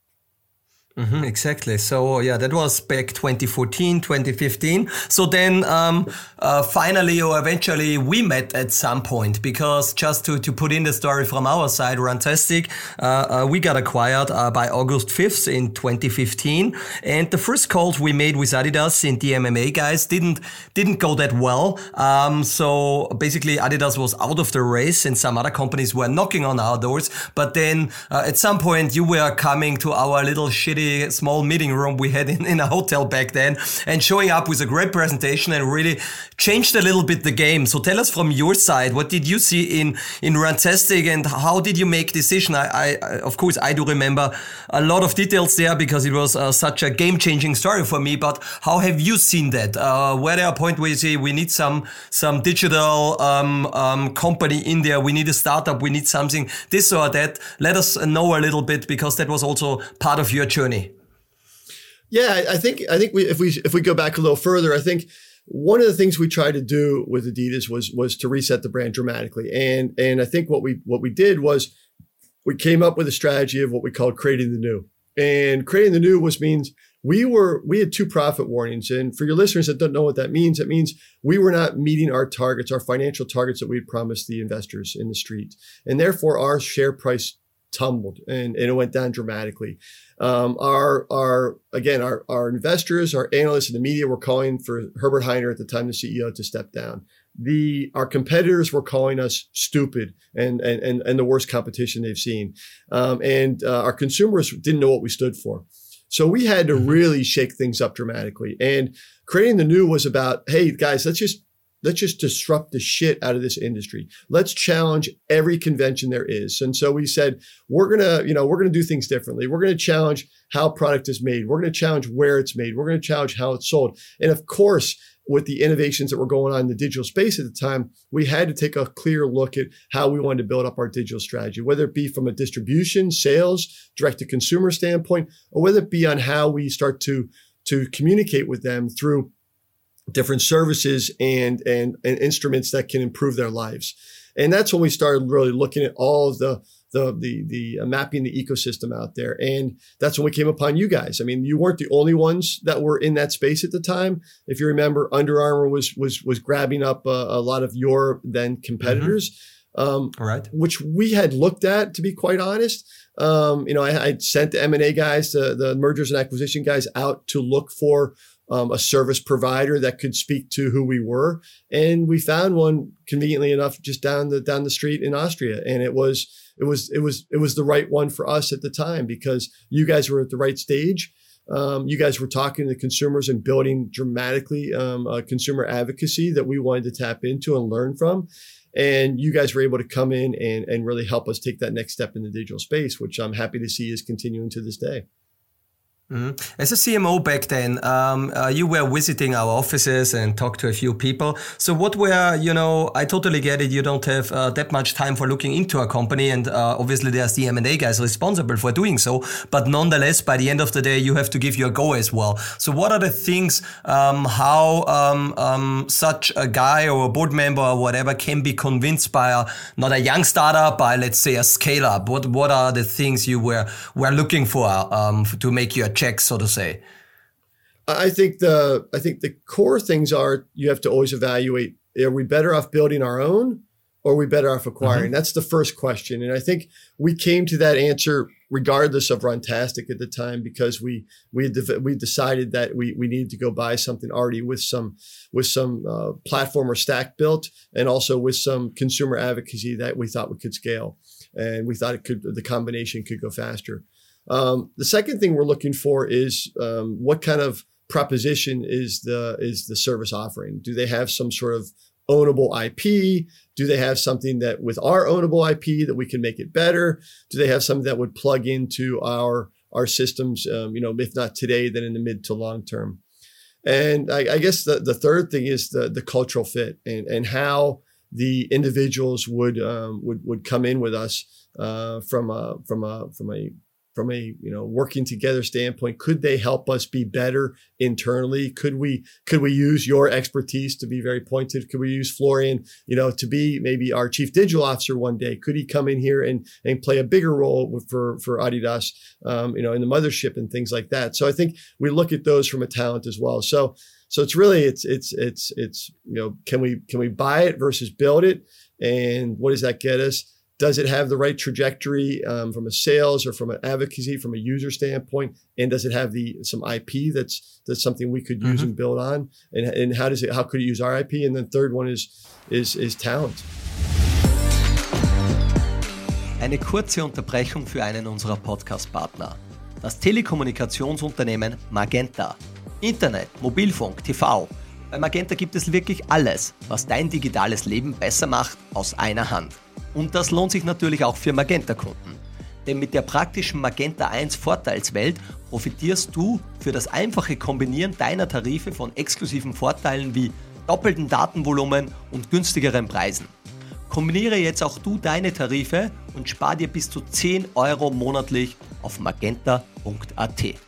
Mm-hmm, exactly. So yeah, that was back 2014, 2015. So then, um, uh, finally or eventually we met at some point because just to, to put in the story from our side, Runtastic, uh, uh, we got acquired uh, by August 5th in 2015. And the first calls we made with Adidas in the M&A guys didn't, didn't go that well. Um, so basically Adidas was out of the race and some other companies were knocking on our doors. But then uh, at some point you were coming to our little shitty small meeting room we had in, in a hotel back then and showing up with a great presentation and really changed a little bit the game. So tell us from your side, what did you see in, in Runtastic and how did you make decision? I, I, of course, I do remember a lot of details there because it was uh, such a game changing story for me, but how have you seen that? Uh, were there a point where you say we need some, some digital um, um, company in there? We need a startup. We need something this or that. Let us know a little bit because that was also part of your journey. Yeah, I think I think we if we if we go back a little further, I think one of the things we tried to do with Adidas was was to reset the brand dramatically. And and I think what we what we did was we came up with a strategy of what we called creating the new. And creating the new was means we were we had two profit warnings. And for your listeners that don't know what that means, it means we were not meeting our targets, our financial targets that we had promised the investors in the street. And therefore our share price tumbled and, and it went down dramatically. Um, our, our, again, our, our investors, our analysts and the media were calling for Herbert Hainer at the time, the CEO, to step down. The, our competitors were calling us stupid and, and, and, and the worst competition they've seen. Um, and uh, our consumers didn't know what we stood for. So we had to mm-hmm. really shake things up dramatically. And creating the new was about, hey, guys, let's just Let's just disrupt the shit out of this industry. Let's challenge every convention there is. And so we said, we're going to, you know, we're going to do things differently. We're going to challenge how product is made. We're going to challenge where it's made. We're going to challenge how it's sold. And of course, with the innovations that were going on in the digital space at the time, we had to take a clear look at how we wanted to build up our digital strategy, whether it be from a distribution, sales, direct to consumer standpoint, or whether it be on how we start to, to communicate with them through different services and, and, and instruments that can improve their lives. And that's when we started really looking at all of the, the, the, the uh, mapping the ecosystem out there. And that's when we came upon you guys. I mean, you weren't the only ones that were in that space at the time. If you remember, Under Armour was, was, was grabbing up a, a lot of your then competitors. Mm-hmm. Um, right. which we had looked at, to be quite honest. Um, you know, I, I sent the M&A guys, the, the mergers and acquisition guys out to look for um, a service provider that could speak to who we were, and we found one conveniently enough just down the down the street in Austria, and it was it was it was it was the right one for us at the time because you guys were at the right stage. Um, you guys were talking to consumers and building dramatically um, consumer advocacy that we wanted to tap into and learn from. And you guys were able to come in and, and really help us take that next step in the digital space, which I'm happy to see is continuing to this day. Mm. As a CMO back then, um, uh, you were visiting our offices and talked to a few people. So what were, you know, I totally get it. You don't have uh, that much time for looking into a company. And uh, obviously there's the M&A guys responsible for doing so. But nonetheless, by the end of the day, you have to give your go as well. So what are the things, um, how um, um such a guy or a board member or whatever can be convinced by a, not a young startup, by let's say a scale up? What, what are the things you were, were looking for um, to make your check, so to say? I think the I think the core things are you have to always evaluate: Are we better off building our own, or are we better off acquiring? Mm-hmm. That's the first question, and I think we came to that answer regardless of Runtastic at the time because we we we decided that we we needed to go buy something already with some with some uh, platform or stack built, and also with some consumer advocacy that we thought we could scale, and we thought it could the combination could go faster. Um, the second thing we're looking for is um, what kind of proposition is the is the service offering? Do they have some sort of ownable IP? Do they have something that with our ownable IP that we can make it better? Do they have something that would plug into our our systems? Um, you know, if not today, then in the mid to long term. And I, I guess the, the third thing is the the cultural fit and and how the individuals would um, would would come in with us uh, from a from a from a from a you know working together standpoint could they help us be better internally? Could we could we use your expertise to be very pointed? Could we use florian you know to be maybe our chief digital officer one day? Could he come in here and and play a bigger role for for adidas um, you know in the mothership and things like that? So i think we look at those from a talent as well. So so it's really it's it's it's it's you know can we can we buy it versus build it? And what does that get us does it have the right trajectory um, from a sales or from an advocacy from a user standpoint and does it have the some ip that's that's something we could use mm-hmm. and build on and, and how does it how could it use our ip and then third one is is is talent Eine kurze Unterbrechung für einen unserer Podcast-Partner. Das Telekommunikationsunternehmen Magenta. Internet, Mobilfunk, TV. Bei Magenta gibt es wirklich alles, was dein digitales Leben besser macht, aus einer Hand. Und das lohnt sich natürlich auch für Magenta-Kunden. Denn mit der praktischen Magenta 1 Vorteilswelt profitierst du für das einfache Kombinieren deiner Tarife von exklusiven Vorteilen wie doppelten Datenvolumen und günstigeren Preisen. Kombiniere jetzt auch du deine Tarife und spar dir bis zu 10 Euro monatlich auf magenta.at.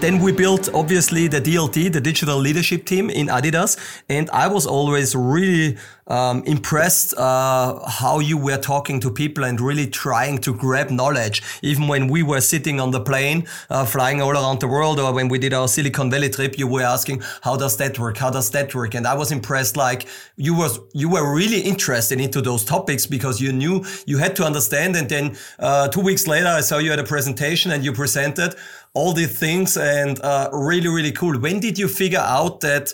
Then we built obviously the DLT, the digital leadership team in Adidas. And I was always really um, impressed uh, how you were talking to people and really trying to grab knowledge. Even when we were sitting on the plane, uh, flying all around the world, or when we did our Silicon Valley trip, you were asking, "How does that work? How does that work?" And I was impressed. Like you was you were really interested into those topics because you knew you had to understand. And then uh, two weeks later, I saw you at a presentation and you presented all these things and uh, really really cool. When did you figure out that?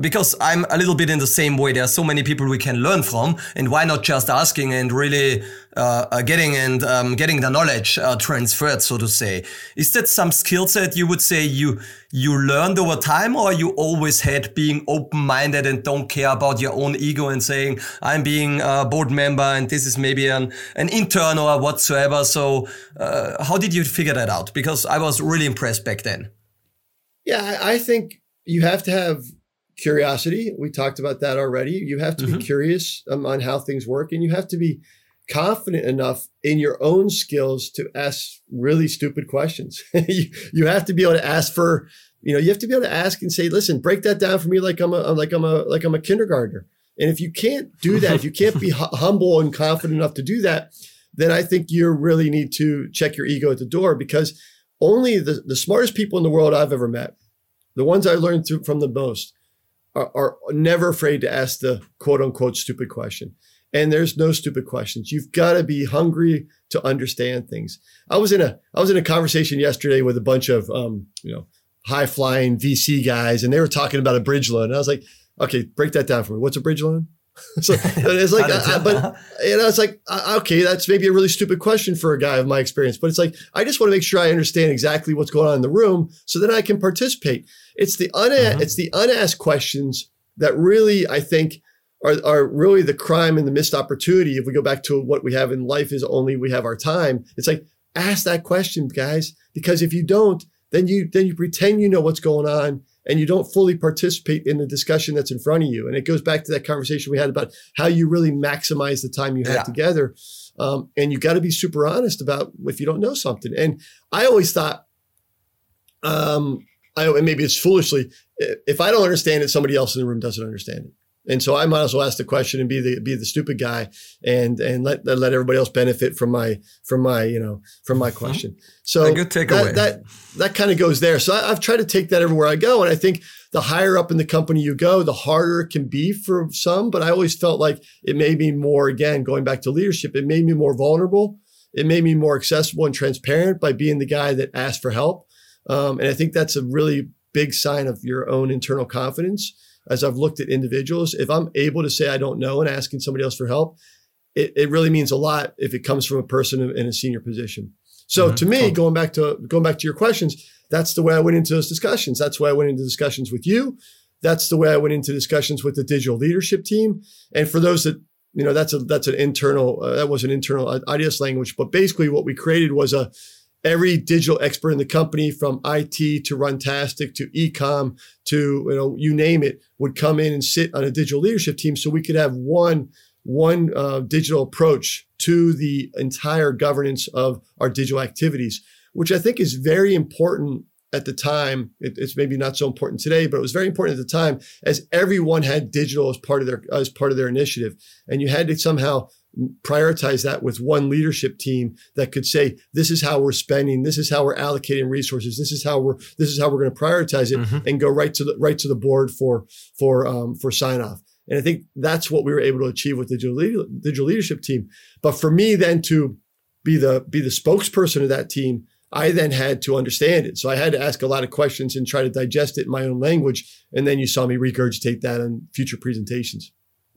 Because I'm a little bit in the same way. There are so many people we can learn from, and why not just asking and really uh, uh, getting and um, getting the knowledge uh, transferred, so to say. Is that some skill set you would say you you learned over time, or you always had being open minded and don't care about your own ego and saying I'm being a board member and this is maybe an an intern or whatsoever? So uh, how did you figure that out? Because I was really impressed back then. Yeah, I think you have to have curiosity. We talked about that already. You have to mm-hmm. be curious um, on how things work, and you have to be confident enough in your own skills to ask really stupid questions. you, you have to be able to ask for, you know, you have to be able to ask and say, "Listen, break that down for me like I'm a like I'm a like I'm a kindergartner." And if you can't do that, if you can't be humble and confident enough to do that, then I think you really need to check your ego at the door because only the, the smartest people in the world I've ever met, the ones I learned through, from the most, are, are never afraid to ask the quote unquote stupid question. And there's no stupid questions. You've got to be hungry to understand things. I was in a I was in a conversation yesterday with a bunch of um, you know high flying VC guys, and they were talking about a bridge loan. And I was like, okay, break that down for me. What's a bridge loan? so it's like, I, but you know, it's like, okay, that's maybe a really stupid question for a guy of my experience, but it's like, I just want to make sure I understand exactly what's going on in the room so then I can participate. It's the una- uh-huh. it's the unasked questions that really, I think, are, are really the crime and the missed opportunity. If we go back to what we have in life is only we have our time. It's like, ask that question, guys, because if you don't, then you then you pretend you know what's going on and you don't fully participate in the discussion that's in front of you. And it goes back to that conversation we had about how you really maximize the time you have yeah. together. Um, and you got to be super honest about if you don't know something. And I always thought, um, I, and maybe it's foolishly, if I don't understand it, somebody else in the room doesn't understand it. And so I might as well ask the question and be the be the stupid guy and and let let everybody else benefit from my from my you know from my mm-hmm. question. So a good takeaway. That that, that kind of goes there. So I, I've tried to take that everywhere I go, and I think the higher up in the company you go, the harder it can be for some. But I always felt like it made me more. Again, going back to leadership, it made me more vulnerable. It made me more accessible and transparent by being the guy that asked for help. Um, and I think that's a really big sign of your own internal confidence as I've looked at individuals, if I'm able to say I don't know and asking somebody else for help, it, it really means a lot if it comes from a person in a senior position. So mm-hmm. to me, going back to going back to your questions, that's the way I went into those discussions. That's why I went into discussions with you. That's the way I went into discussions with the digital leadership team. And for those that you know, that's a that's an internal uh, that was an internal Adidas language. But basically, what we created was a every digital expert in the company from IT to Runtastic to ecom to you know you name it would come in and sit on a digital leadership team so we could have one one uh, digital approach to the entire governance of our digital activities which I think is very important at the time. It, it's maybe not so important today but it was very important at the time as everyone had digital as part of their as part of their initiative. And you had to somehow prioritize that with one leadership team that could say this is how we're spending this is how we're allocating resources this is how we're this is how we're going to prioritize it mm-hmm. and go right to the right to the board for for um, for sign off and i think that's what we were able to achieve with the digital, digital leadership team but for me then to be the be the spokesperson of that team I then had to understand it. So I had to ask a lot of questions and try to digest it in my own language. And then you saw me regurgitate that in future presentations.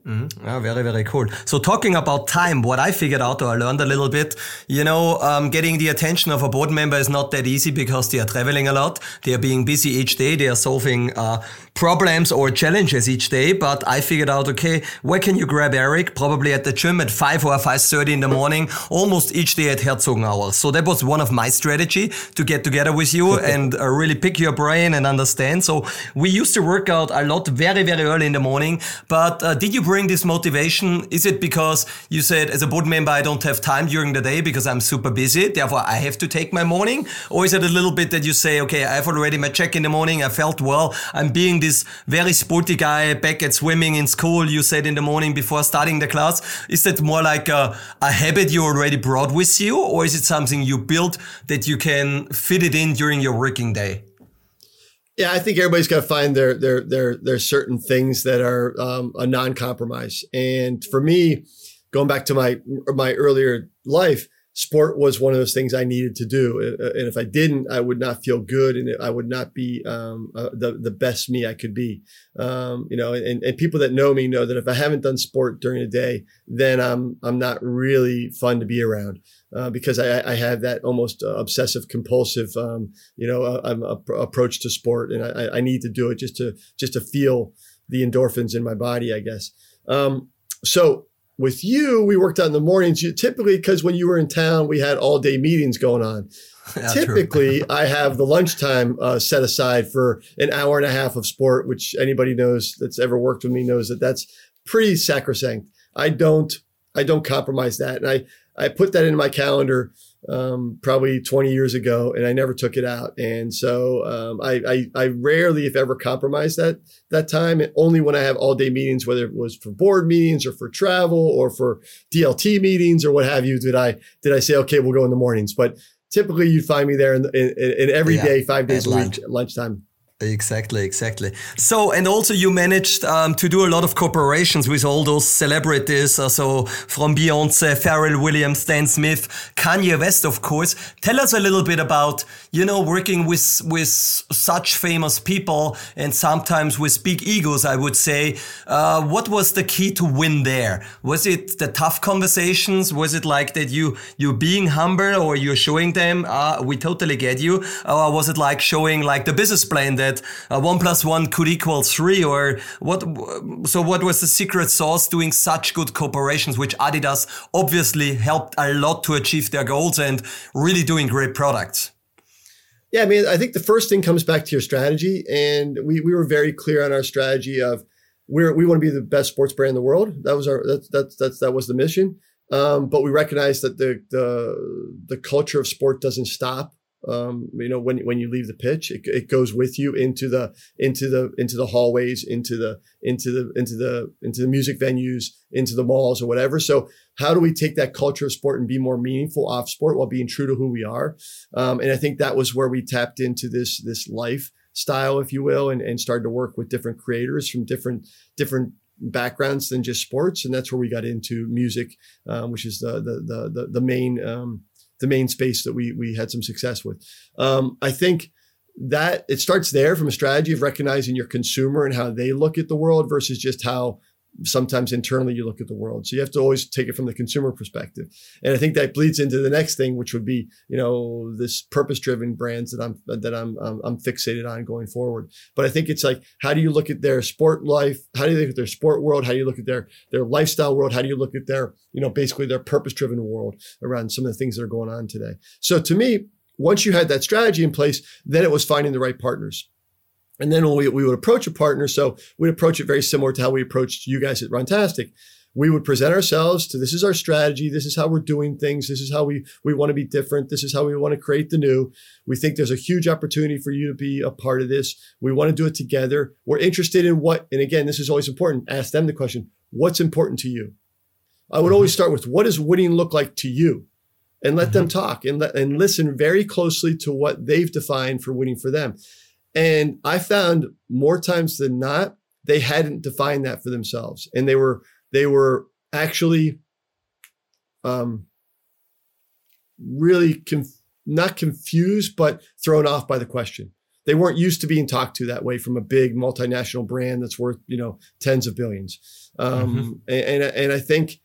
Mm-hmm. Yeah, very, very cool. So talking about time, what I figured out or I learned a little bit, you know, um, getting the attention of a board member is not that easy because they are traveling a lot. They are being busy each day. They are solving uh, problems or challenges each day. But I figured out, okay, where can you grab Eric? Probably at the gym at 5 or 5.30 in the morning, almost each day at Herzogenaurach. So that was one of my strategy to get together with you and uh, really pick your brain and understand. So we used to work out a lot very, very early in the morning. But uh, did you bring this motivation? Is it because you said as a board member, I don't have time during the day because I'm super busy. Therefore, I have to take my morning. Or is it a little bit that you say, okay, I've already my check in the morning. I felt well. I'm being this very sporty guy back at swimming in school. You said in the morning before starting the class. Is that more like a, a habit you already brought with you? Or is it something you built that you can fit it in during your working day? Yeah, I think everybody's got to find their their their their certain things that are um, a non-compromise. And for me, going back to my my earlier life, sport was one of those things I needed to do. And if I didn't, I would not feel good and I would not be um, uh, the, the best me I could be. Um, you know, and, and people that know me know that if I haven't done sport during the day, then I'm, I'm not really fun to be around. Uh, because I, I, have that almost uh, obsessive compulsive, um, you know, uh, approach to sport, and I, I, need to do it just to just to feel the endorphins in my body, I guess. Um, so with you, we worked out in the mornings. You, typically, because when you were in town, we had all day meetings going on. Yeah, typically, I have the lunchtime uh, set aside for an hour and a half of sport, which anybody knows that's ever worked with me knows that that's pretty sacrosanct. I don't, I don't compromise that, and I, I put that in my calendar um, probably 20 years ago, and I never took it out. And so um, I, I, I, rarely, if ever, compromise that that time. only when I have all day meetings, whether it was for board meetings or for travel or for DLT meetings or what have you, did I did I say okay, we'll go in the mornings? But typically, you'd find me there in, in, in every yeah, day, five days a week, at lunchtime. Exactly, exactly. So, and also you managed um, to do a lot of cooperations with all those celebrities. Uh, so, from Beyonce, Pharrell Williams, Stan Smith, Kanye West, of course. Tell us a little bit about, you know, working with with such famous people and sometimes with big egos. I would say, uh, what was the key to win there? Was it the tough conversations? Was it like that you you being humble or you're showing them, uh, we totally get you, or was it like showing like the business plan that that uh, one plus one could equal three, or what? So, what was the secret sauce doing such good cooperations, which Adidas obviously helped a lot to achieve their goals and really doing great products? Yeah, I mean, I think the first thing comes back to your strategy, and we we were very clear on our strategy of we're we want to be the best sports brand in the world. That was our that's that's that was the mission. Um, but we recognize that the the the culture of sport doesn't stop um, you know, when when you leave the pitch, it, it goes with you into the into the into the hallways, into the into the into the into the music venues, into the malls or whatever. So, how do we take that culture of sport and be more meaningful off sport while being true to who we are? Um, and I think that was where we tapped into this this lifestyle, if you will, and, and started to work with different creators from different different backgrounds than just sports, and that's where we got into music, um, which is the the the the, the main um, the main space that we we had some success with. Um, I think that it starts there from a strategy of recognizing your consumer and how they look at the world versus just how sometimes internally you look at the world. So you have to always take it from the consumer perspective. And I think that bleeds into the next thing, which would be, you know, this purpose driven brands that I'm, that I'm, I'm, I'm, fixated on going forward. But I think it's like, how do you look at their sport life? How do you look at their sport world? How do you look at their, their lifestyle world? How do you look at their, you know, basically their purpose driven world around some of the things that are going on today? So to me, once you had that strategy in place, then it was finding the right partners. And then when we, we would approach a partner, so we'd approach it very similar to how we approached you guys at Runtastic. We would present ourselves to this is our strategy, this is how we're doing things, this is how we we want to be different, this is how we want to create the new. We think there's a huge opportunity for you to be a part of this. We want to do it together. We're interested in what, and again, this is always important. Ask them the question, what's important to you? I would mm-hmm. always start with what does winning look like to you? And let mm-hmm. them talk and, let, and listen very closely to what they've defined for winning for them. And I found more times than not, they hadn't defined that for themselves. And they were, they were actually um, really conf- not confused, but thrown off by the question. They weren't used to being talked to that way from a big multinational brand that's worth, you know, tens of billions. Um, mm-hmm. and, and, and I think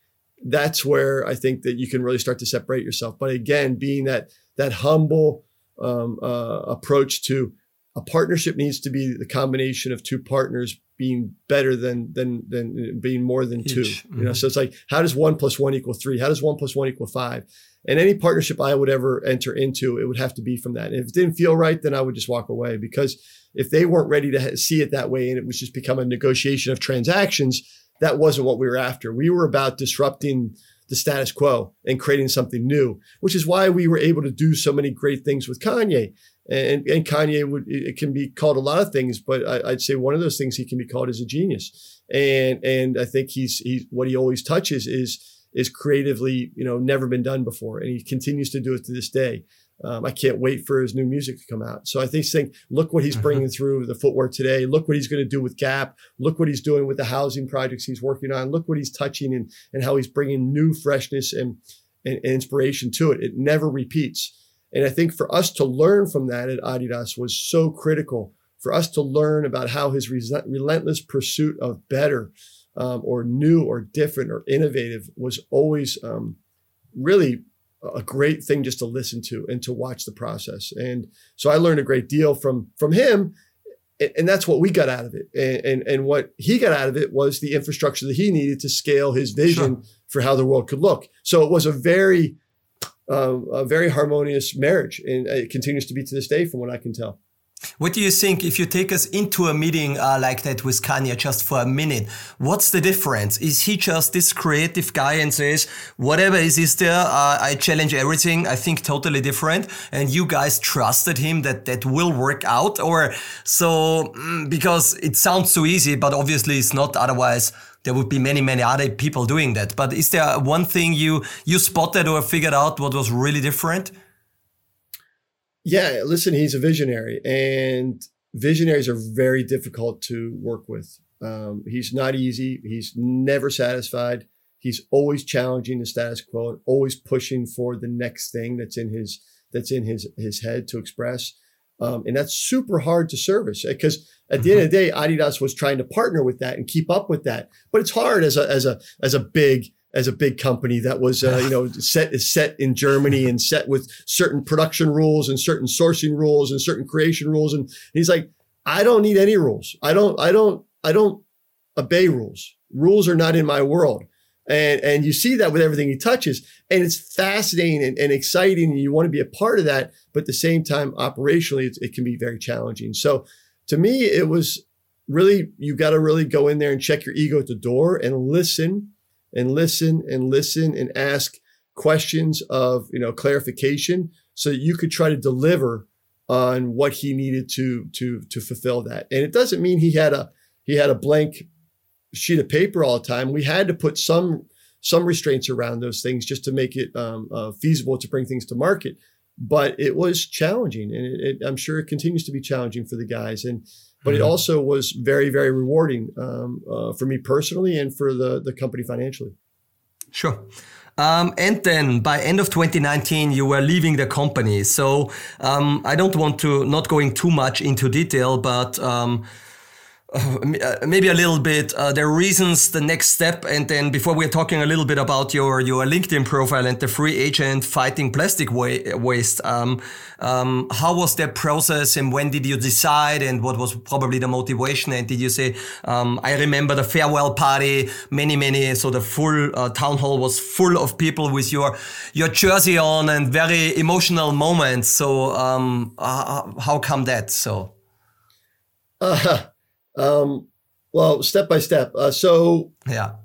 that's where I think that you can really start to separate yourself. But again, being that, that humble um, uh, approach to a partnership needs to be the combination of two partners being better than than than being more than Each. 2 mm-hmm. You know, mm-hmm. so it's like how does one plus one equal three? How does one plus one equal five? And any partnership I would ever enter into, it would have to be from that. And if it didn't feel right, then I would just walk away because if they weren't ready to see it that way and it was just become a negotiation of transactions, that wasn't what we were after. We were about disrupting the status quo and creating something new, which is why we were able to do so many great things with Kanye and, and Kanye would it can be called a lot of things, but I, would say one of those things he can be called is a genius. And and I think he's he what he always touches is is creatively you know never been done before, and he continues to do it to this day. Um, I can't wait for his new music to come out. So I think saying, look what he's uh-huh. bringing through the footwear today. Look what he's going to do with Gap. Look what he's doing with the housing projects he's working on. Look what he's touching and and how he's bringing new freshness and, and, and inspiration to it. It never repeats. And I think for us to learn from that at Adidas was so critical for us to learn about how his relentless pursuit of better um, or new or different or innovative was always um, really a great thing just to listen to and to watch the process. And so I learned a great deal from from him. And that's what we got out of it. And, and, and what he got out of it was the infrastructure that he needed to scale his vision sure. for how the world could look. So it was a very uh, a very harmonious marriage, and it continues to be to this day, from what I can tell. What do you think if you take us into a meeting uh, like that with Kanye just for a minute? What's the difference? Is he just this creative guy and says, whatever is, is there, uh, I challenge everything, I think totally different. And you guys trusted him that that will work out? Or so, mm, because it sounds so easy, but obviously it's not. Otherwise, there would be many, many other people doing that. But is there one thing you you spotted or figured out what was really different? Yeah, listen, he's a visionary, and visionaries are very difficult to work with. Um, he's not easy. He's never satisfied. He's always challenging the status quo always pushing for the next thing that's in his that's in his his head to express. Um, and that's super hard to service because at the mm-hmm. end of the day, Adidas was trying to partner with that and keep up with that. But it's hard as a as a as a big as a big company that was uh, you know set set in Germany and set with certain production rules and certain sourcing rules and certain creation rules. And he's like, I don't need any rules. I don't, I don't, I don't obey rules. Rules are not in my world. And, and you see that with everything he touches. And it's fascinating and, and exciting. And you want to be a part of that. But at the same time, operationally, it, it can be very challenging. So to me, it was really, you got to really go in there and check your ego at the door and listen and listen and listen and ask questions of, you know, clarification so that you could try to deliver on what he needed to, to, to fulfill that. And it doesn't mean he had a, he had a blank sheet of paper all the time. We had to put some some restraints around those things just to make it um, uh, feasible to bring things to market. But it was challenging, and it, it, I'm sure it continues to be challenging for the guys. And but it also was very very rewarding um, uh, for me personally and for the the company financially. Sure. Um, and then by end of 2019, you were leaving the company. So um, I don't want to not going too much into detail, but um, uh, maybe a little bit uh, the reasons the next step and then before we're talking a little bit about your your linkedin profile and the free agent fighting plastic wa- waste um, um, how was that process and when did you decide and what was probably the motivation? And did you say um, i remember the farewell party many many so the full uh, town hall was full of people with your your jersey on and very emotional moments. So um, uh, how come that? So. uh, um, well, step by step. Uh, so yeah,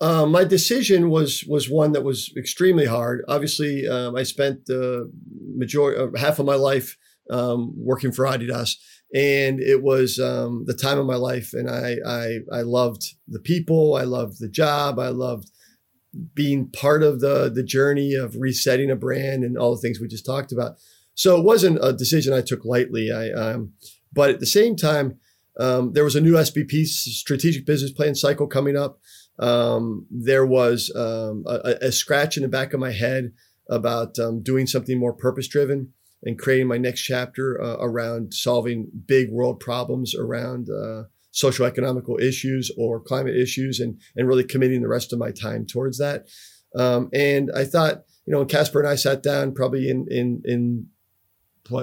uh, my decision was was one that was extremely hard. Obviously, um, I spent the majority uh, half of my life um, working for Adidas, and it was um, the time of my life. And I, I I loved the people. I loved the job. I loved being part of the the journey of resetting a brand and all the things we just talked about. So it wasn't a decision I took lightly. I um, but at the same time um, there was a new SBP strategic business plan cycle coming up. Um, there was um, a, a, scratch in the back of my head about um, doing something more purpose driven and creating my next chapter uh, around solving big world problems around uh, social economical issues or climate issues and, and really committing the rest of my time towards that. Um, and I thought, you know, Kasper and I sat down probably in, in, in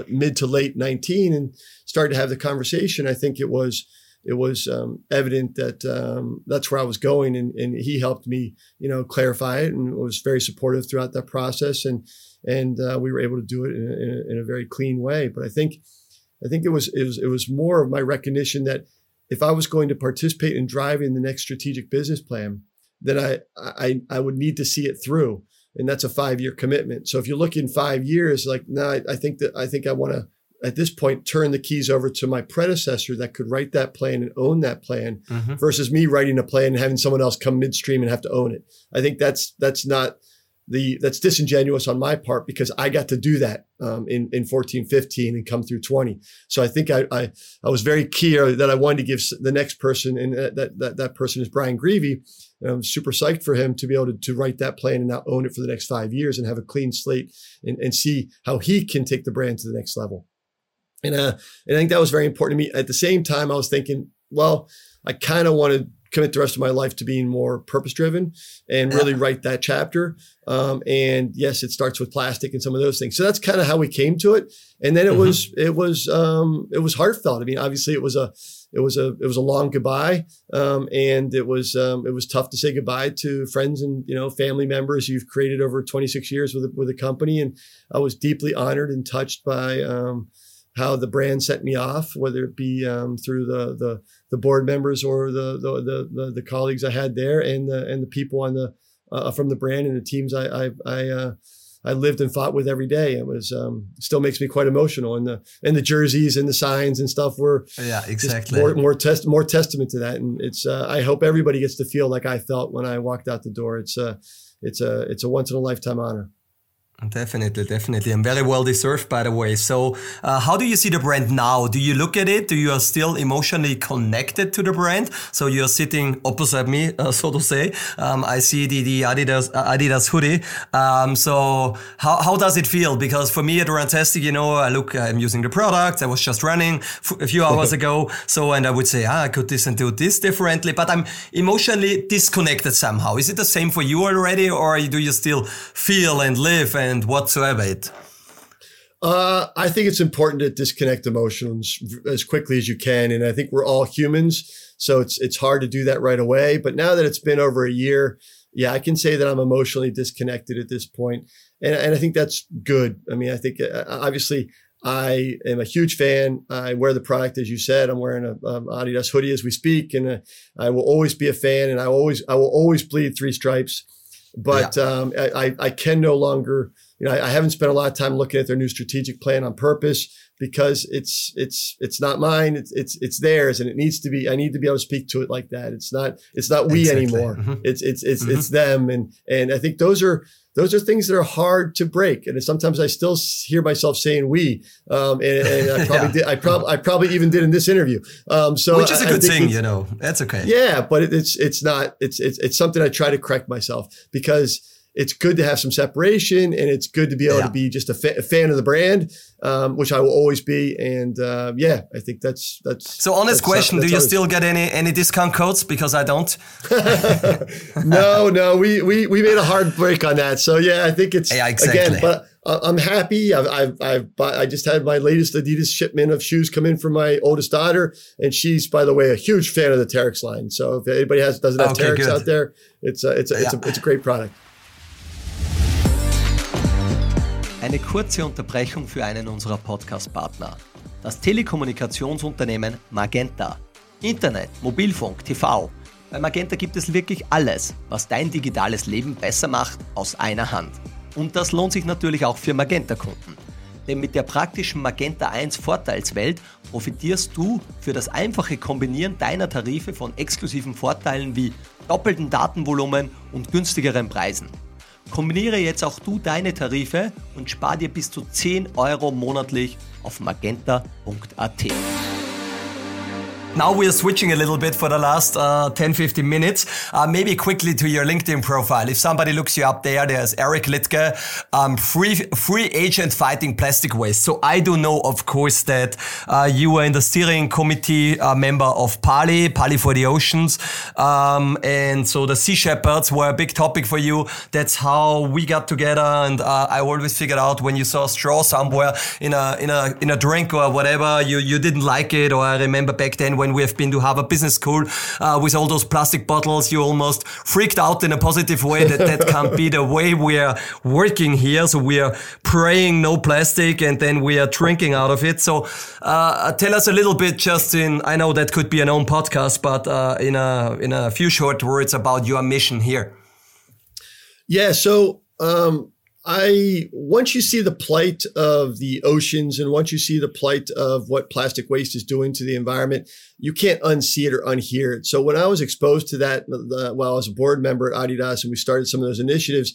mid to late 19 and started to have the conversation, I think it was it was um, evident that um, that's where I was going, and, and, he helped me, you know, clarify it, and was very supportive throughout that process, and and uh, we were able to do it in a, in, a, very clean way. But I think, I think it was it was it was more of my recognition that if I was going to participate in driving the next strategic business plan, then I I, I would need to see it through, and that's a five year commitment. So if you look in five years, like, no, nah, I, think that I think I want to at this point turn the keys over to my predecessor that could write that plan and own that plan mm-hmm. versus me writing a plan and having someone else come midstream and have to own it. I think that's that's not the that's disingenuous on my part because I got to do that um, in in 14, 15 and come through 20. So I think I I, I was very clear that I wanted to give the next person and that that that person is Brian Grevy. I'm super psyched for him to be able to, to write that plan and now own it for the next five years and have a clean slate and, and see how he can take the brand to the next level. And, uh, and I think that was very important to me. At the same time, I was thinking, well, I kind of want to commit the rest of my life to being more purpose driven and really yeah. write that chapter. Um, and yes, it starts with plastic and some of those things. So that's kind of how we came to it. And then it mm-hmm. was, it was, um, it was heartfelt. I mean, obviously it was a, it was a, it was a long goodbye. Um, and it was, um, it was tough to say goodbye to friends and, you know, family members you've created over 26 years with, with a company. And I was deeply honored and touched by, um, how the brand set me off, whether it be um, through the, the, the board members or the, the the, the the colleagues I had there, and the and the people on the uh, from the brand and the teams I I I, uh, I lived and fought with every day. It was um, still makes me quite emotional, and the and the jerseys and the signs and stuff were yeah exactly more more test more testament to that. And it's uh, I hope everybody gets to feel like I felt when I walked out the door. It's a it's a it's a once in a lifetime honor. Definitely, definitely, and very well deserved, by the way. So, uh, how do you see the brand now? Do you look at it? Do you are still emotionally connected to the brand? So you are sitting opposite me, uh, so to say. Um, I see the, the Adidas uh, Adidas hoodie. Um, so how, how does it feel? Because for me at Runtastic, you know, I look, I'm using the product. I was just running a few hours ago, so and I would say, ah, I could this and do this differently, but I'm emotionally disconnected somehow. Is it the same for you already, or do you still feel and live? And and whatsoever it? Uh, I think it's important to disconnect emotions as quickly as you can, and I think we're all humans, so it's it's hard to do that right away. But now that it's been over a year, yeah, I can say that I'm emotionally disconnected at this point, and and I think that's good. I mean, I think uh, obviously I am a huge fan. I wear the product, as you said. I'm wearing a um, Adidas hoodie as we speak, and uh, I will always be a fan. And I always, I will always bleed three stripes. But yeah. um, I, I can no longer you know, I, I, haven't spent a lot of time looking at their new strategic plan on purpose because it's it's it's not mine. It's it's it's theirs, and it needs to be. I need to be able to speak to it like that. It's not it's not we exactly. anymore. Mm-hmm. It's it's it's mm-hmm. it's them, and and I think those are those are things that are hard to break. And sometimes I still hear myself saying "we," um, and, and, I probably yeah. did. I probably I probably even did in this interview. Um, so which is a good thing, you know. That's okay. Yeah, but it, it's it's not. It's it's it's something I try to correct myself because it's good to have some separation and it's good to be able yeah. to be just a, fa- a, fan of the brand, um, which I will always be. And uh, yeah, I think that's that's. So honest that's, question: that's Do you still get any any discount codes? Because I don't. no, no, we we we made a hard break on that. So yeah, I think it's yeah, exactly. again, but. I'm happy. I've, I've, I've bought, I just had my latest Adidas shipment of shoes come in from my oldest daughter, and she's, by the way, a huge fan of the Terrex line. So if anybody has doesn't have okay, Terrex good. out there, it's a, it's a, it's, a, it's a great product. Eine kurze Unterbrechung für einen unserer Podcast-Partner. Das Telekommunikationsunternehmen Magenta. Internet, Mobilfunk, TV. Bei Magenta gibt es wirklich alles, was dein digitales Leben besser macht, aus einer Hand. Und das lohnt sich natürlich auch für Magenta-Kunden. Denn mit der praktischen Magenta 1 Vorteilswelt profitierst du für das einfache Kombinieren deiner Tarife von exklusiven Vorteilen wie doppelten Datenvolumen und günstigeren Preisen. Kombiniere jetzt auch du deine Tarife und spar dir bis zu 10 Euro monatlich auf magenta.at. Now we are switching a little bit for the last uh, 10, 15 minutes. Uh, maybe quickly to your LinkedIn profile. If somebody looks you up there, there's Eric Liedtke, um, free, free agent fighting plastic waste. So I do know, of course, that uh, you were in the steering committee uh, member of Parley, Parley for the Oceans. Um, and so the Sea Shepherds were a big topic for you. That's how we got together. And uh, I always figured out when you saw a straw somewhere in a, in a, in a drink or whatever, you, you didn't like it. Or I remember back then when when we have been to Harvard Business School uh, with all those plastic bottles, you almost freaked out in a positive way that that can't be the way we are working here. So we are praying no plastic and then we are drinking out of it. So uh, tell us a little bit just in, I know that could be an own podcast, but uh, in, a, in a few short words about your mission here. Yeah. So, um, I once you see the plight of the oceans and once you see the plight of what plastic waste is doing to the environment, you can't unsee it or unhear it. So when I was exposed to that uh, while I was a board member at Adidas and we started some of those initiatives,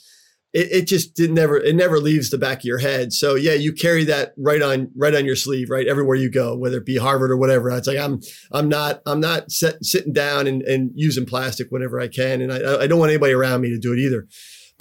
it, it just did never it never leaves the back of your head. So yeah, you carry that right on right on your sleeve, right everywhere you go, whether it be Harvard or whatever. It's like I'm I'm not I'm not set, sitting down and, and using plastic whenever I can, and I, I don't want anybody around me to do it either.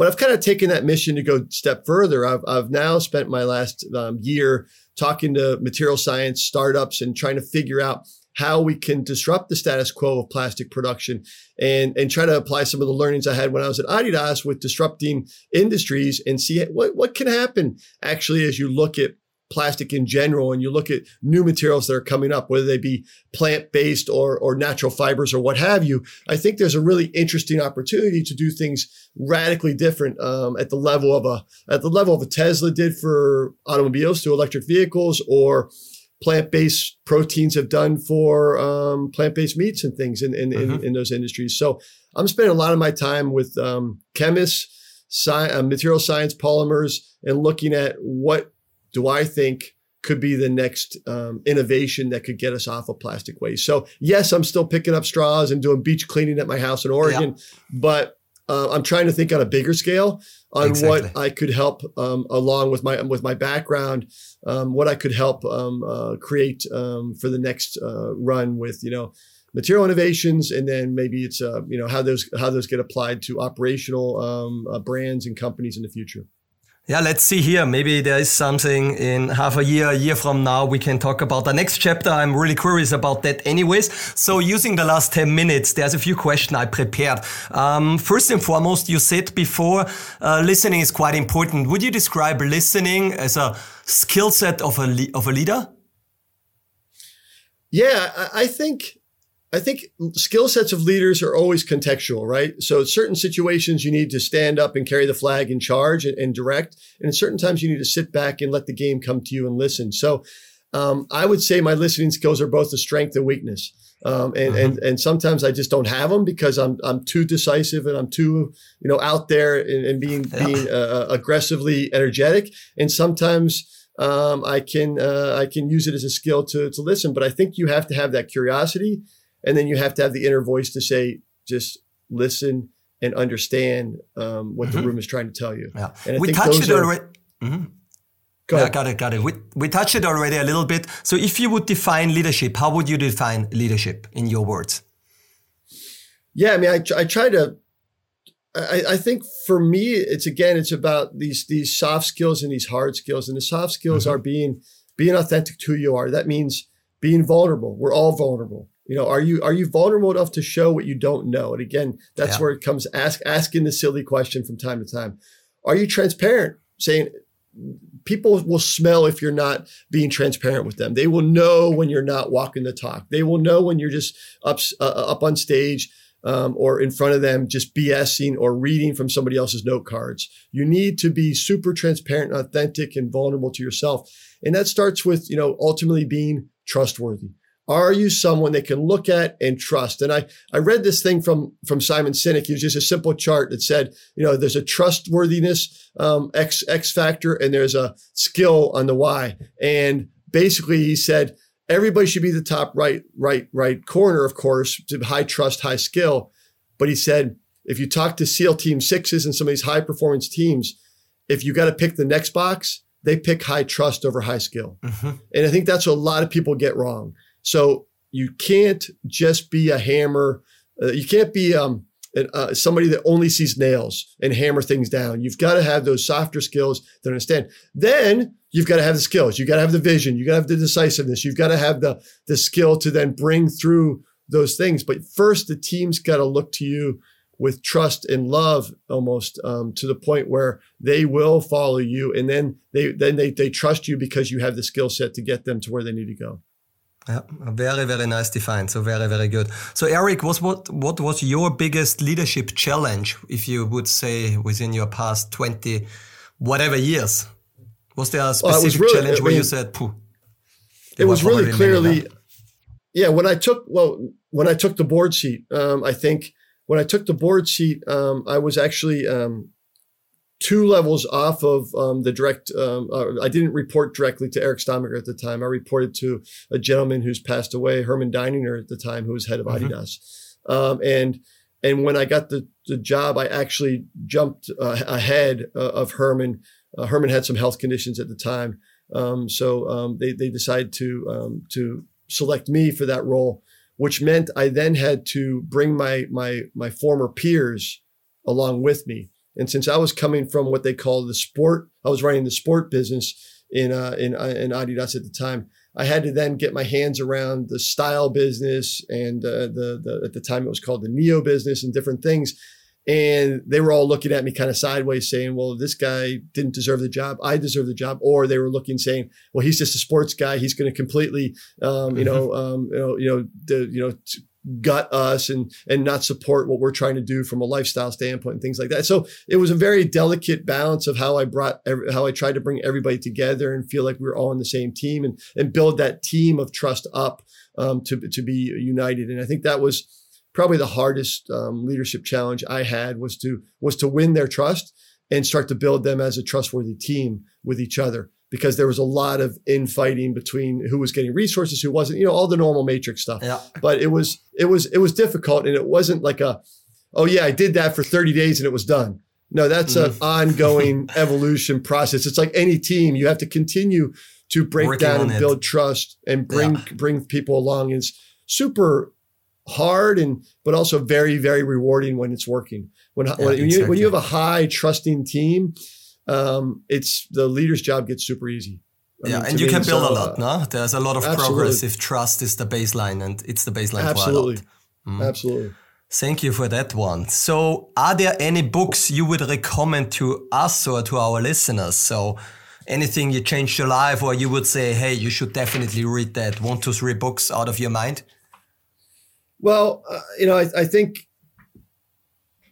But I've kind of taken that mission to go step further. I've, I've now spent my last um, year talking to material science startups and trying to figure out how we can disrupt the status quo of plastic production and, and try to apply some of the learnings I had when I was at Adidas with disrupting industries and see what, what can happen actually as you look at plastic in general and you look at new materials that are coming up, whether they be plant based or, or natural fibers or what have you, I think there's a really interesting opportunity to do things radically different um, at the level of a at the level of a Tesla did for automobiles to electric vehicles or plant-based proteins have done for um, plant-based meats and things in in, mm-hmm. in, in, those industries. So I'm spending a lot of my time with um, chemists, sci- uh, material science, polymers, and looking at what do I think could be the next um, innovation that could get us off of plastic waste. So yes, I'm still picking up straws and doing beach cleaning at my house in Oregon, yeah. but uh, I'm trying to think on a bigger scale on exactly. what I could help um, along with my with my background, um, what I could help um, uh, create um, for the next uh, run with you know material innovations, and then maybe it's uh, you know how those how those get applied to operational um, uh, brands and companies in the future. Yeah, let's see here. Maybe there is something in half a year, a year from now, we can talk about the next chapter. I'm really curious about that anyways. So using the last 10 minutes, there's a few questions I prepared. Um, first and foremost, you said before, uh, listening is quite important. Would you describe listening as a skill set of a, of a leader? Yeah, I think I think skill sets of leaders are always contextual, right? So certain situations you need to stand up and carry the flag and charge and, and direct, and in certain times you need to sit back and let the game come to you and listen. So um, I would say my listening skills are both a strength and weakness. Um, and, uh-huh. and and sometimes I just don't have them because I'm I'm too decisive and I'm too you know out there and, and being yeah. being uh, uh, aggressively energetic. And sometimes um, I can uh, I can use it as a skill to to listen. But I think you have to have that curiosity and then you have to have the inner voice to say, just listen and understand um, what mm-hmm. the room is trying to tell you. Yeah. we touched it already. Mm-hmm. yeah, got it, got it. We, we touched it already a little bit. So if you would define leadership, how would you define leadership in your words? Yeah, I mean, I, I try to, I, I think for me, it's again, it's about these, these soft skills and these hard skills. And the soft skills mm-hmm. are being, being authentic to who you are. That means being vulnerable. We're all vulnerable. You know, are you are you vulnerable enough to show what you don't know? And again, that's yeah. where it comes ask asking the silly question from time to time. Are you transparent? Saying people will smell if you're not being transparent with them. They will know when you're not walking the talk. They will know when you're just up uh, up on stage um, or in front of them just BSing or reading from somebody else's note cards. You need to be super transparent, authentic, and vulnerable to yourself. And that starts with, you know, ultimately being trustworthy. Are you someone they can look at and trust? And I, I read this thing from, from Simon Sinek. It was just a simple chart that said, you know, there's a trustworthiness um, X, X factor and there's a skill on the Y. And basically he said, everybody should be the top right, right, right corner, of course, to high trust, high skill. But he said, if you talk to SEAL team sixes and some of these high performance teams, if you got to pick the next box, they pick high trust over high skill. Mm-hmm. And I think that's what a lot of people get wrong. So you can't just be a hammer. Uh, you can't be um, uh, somebody that only sees nails and hammer things down. You've got to have those softer skills to understand. Then you've got to have the skills. You've got to have the vision. You've got to have the decisiveness. You've got to have the the skill to then bring through those things. But first, the team's got to look to you with trust and love, almost um, to the point where they will follow you, and then they then they they trust you because you have the skill set to get them to where they need to go. Yeah, very, very nice defined. So very, very good. So Eric, was what what was your biggest leadership challenge, if you would say, within your past twenty, whatever years? Was there a specific really, challenge I mean, where you said, "Pooh"? It was really clearly, yeah. When I took well, when I took the board seat, um, I think when I took the board seat, um, I was actually um, two levels off of um, the direct. Um, uh, I didn't report directly to Eric Stamminger at the time. I reported to a gentleman who's passed away, Herman Deininger at the time, who was head of mm-hmm. Adidas. Um, and and when I got the, the job, I actually jumped uh, ahead uh, of Herman. Uh, Herman had some health conditions at the time, um, so um, they they decided to um, to select me for that role, which meant I then had to bring my my my former peers along with me. And since I was coming from what they call the sport, I was running the sport business in uh, in, uh, in Adidas at the time. I had to then get my hands around the style business and uh, the the at the time it was called the neo business and different things. And they were all looking at me kind of sideways, saying, "Well, this guy didn't deserve the job. I deserve the job." Or they were looking, saying, "Well, he's just a sports guy. He's going to completely, um, you, mm-hmm. know, um, you know, you know, the, you know, gut us and and not support what we're trying to do from a lifestyle standpoint and things like that. So it was a very delicate balance of how I brought every, how I tried to bring everybody together and feel like we are all on the same team and and build that team of trust up um, to to be united. And I think that was probably the hardest um, leadership challenge I had was to was to win their trust and start to build them as a trustworthy team with each other because there was a lot of infighting between who was getting resources, who wasn't, you know, all the normal matrix stuff. Yeah. But it was, it was, it was difficult. And it wasn't like a, oh yeah, I did that for 30 days and it was done. No, that's mm-hmm. an ongoing evolution process. It's like any team. You have to continue to break Working down and it. build trust and bring, yeah. bring people along. It's super hard and, but also very, very rewarding when it's working. When, yeah, when, exactly. you, when you have a high trusting team, um, it's the leader's job gets super easy. I yeah, mean, and you can build a lot. Uh, no, there's a lot of absolutely. progress if trust is the baseline, and it's the baseline absolutely. for a lot. Mm. Absolutely. Thank you for that one. So, are there any books you would recommend to us or to our listeners? So, anything you changed your life, or you would say, hey, you should definitely read that one, two, three books out of your mind? Well, uh, you know, I, I, think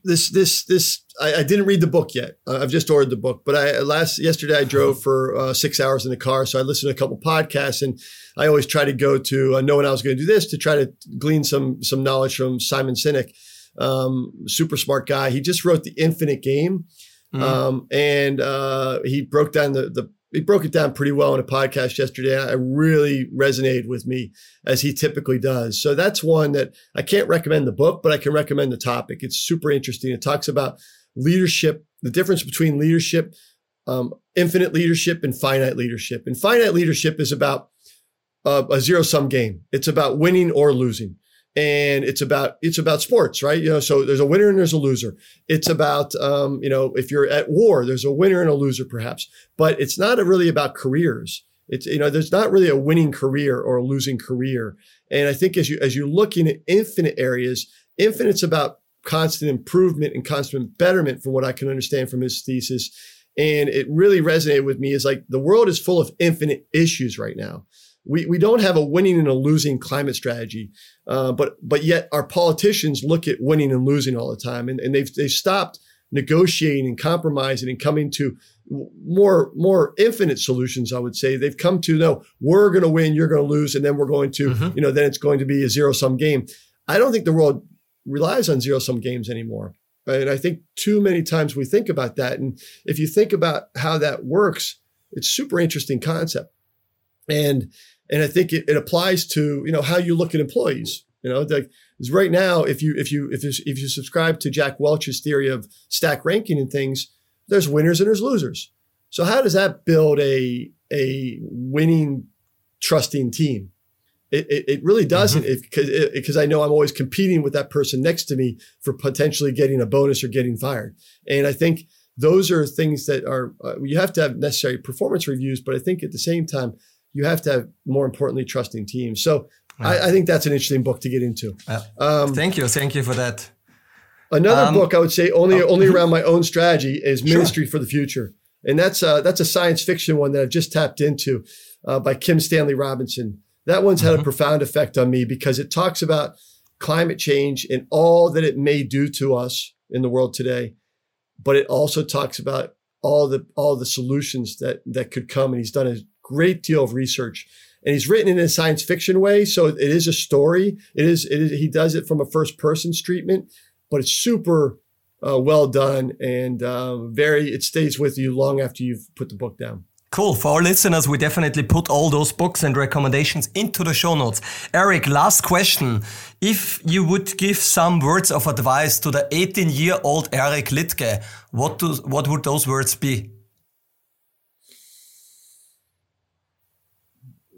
this, this, this, I, I, didn't read the book yet. I've just ordered the book, but I last yesterday I drove for uh, six hours in the car, so I listened to a couple podcasts, and I always try to go to uh, knowing I was going to do this to try to glean some some knowledge from Simon Sinek, um, super smart guy. He just wrote the Infinite Game, mm. um, and uh, he broke down the the he broke it down pretty well in a podcast yesterday. I really resonated with me as he typically does. So that's one that I can't recommend the book, but I can recommend the topic. It's super interesting. It talks about leadership, the difference between leadership, um, infinite leadership and finite leadership. And finite leadership is about uh, a zero sum game. It's about winning or losing. And it's about it's about sports, right? You know, so there's a winner and there's a loser. It's about um, you know, if you're at war, there's a winner and a loser, perhaps. But it's not really about careers. It's you know, there's not really a winning career or a losing career. And I think as you as you look in infinite areas, infinite's about constant improvement and constant betterment, from what I can understand from his thesis. And it really resonated with me. Is like the world is full of infinite issues right now we, we don't have a winning and a losing climate strategy, uh, but but yet our politicians look at winning and losing all the time, and, and they've they've stopped negotiating and compromising and coming to more more infinite solutions. I would say they've come to no, we're going to win, you're going to lose, and then we're going to mm-hmm. you know then it's going to be a zero sum game. I don't think the world relies on zero sum games anymore. And I think too many times we think about that. And if you think about how that works, it's super interesting concept. And and I think it, it applies to you know how you look at employees. You know, like right now, if you if you if you, if you subscribe to Jack Welch's theory of stack ranking and things, there's winners and there's losers. So how does that build a a winning, trusting team? It, it, it really doesn't because mm-hmm. because I know I'm always competing with that person next to me for potentially getting a bonus or getting fired. And I think those are things that are uh, you have to have necessary performance reviews, but I think at the same time you have to have more importantly trusting teams. So I, I, think that's an interesting book to get into. Um, thank you, thank you for that. Another um, book I would say only oh. only around my own strategy is Ministry sure. for the Future, and that's uh, that's a science fiction one that I've just tapped into uh, by Kim Stanley Robinson. That one's had mm-hmm. a profound effect on me because it talks about climate change and all that it may do to us in the world today, but it also talks about all the all the solutions that that could come. And he's done a great deal of research and he's written in a science fiction way. So it is a story. It is, it is he does it from a first person's treatment, but it's super uh, well done and uh, very, it stays with you long after you've put the book down. Cool. For our listeners, we definitely put all those books and recommendations into the show notes. Eric, last question. If you would give some words of advice to the 18 year old Eric Liedtke, what, do, what would those words be?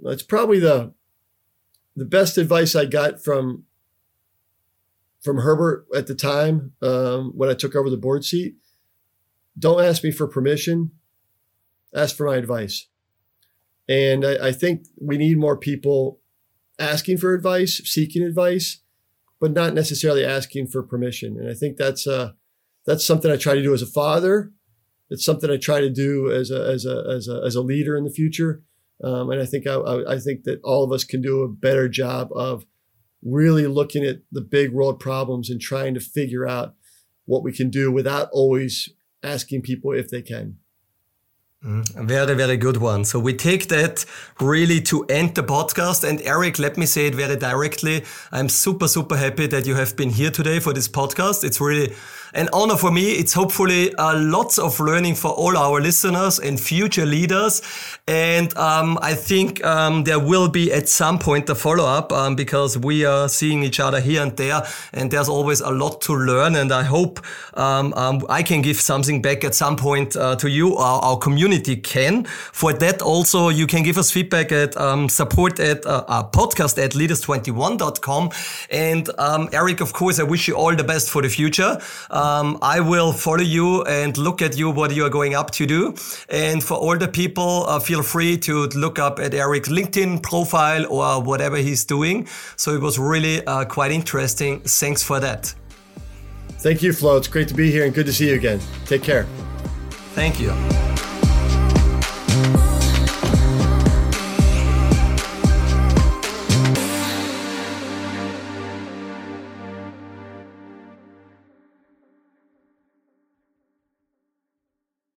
That's probably the the best advice I got from from Herbert at the time um, when I took over the board seat. Don't ask me for permission. Ask for my advice. And I, I think we need more people asking for advice, seeking advice, but not necessarily asking for permission. And I think that's uh, that's something I try to do as a father. It's something I try to do as a as a as a as a leader in the future. Um, and I think I, I, think that all of us can do a better job of really looking at the big world problems and trying to figure out what we can do without always asking people if they can. Mm, very, very good one. So we take that really to end the podcast. And Eric, let me say it very directly. I'm super, super happy that you have been here today for this podcast. It's really an honor for me. It's hopefully uh, lots of learning for all our listeners and future leaders. And um, I think um, there will be at some point a follow up um, because we are seeing each other here and there, and there's always a lot to learn. And I hope um, um, I can give something back at some point uh, to you, our, our, community can. For that, also you can give us feedback at um, support at uh, our podcast at leaders21.com. And Eric, of course, I wish you all the best for the future. Um, I will follow you and look at you what you are going up to do. And for all the people, uh, feel free to look up at Eric's LinkedIn profile or whatever he's doing. So it was really uh, quite interesting. Thanks for that. Thank you, Flo. It's great to be here and good to see you again. Take care. Thank you.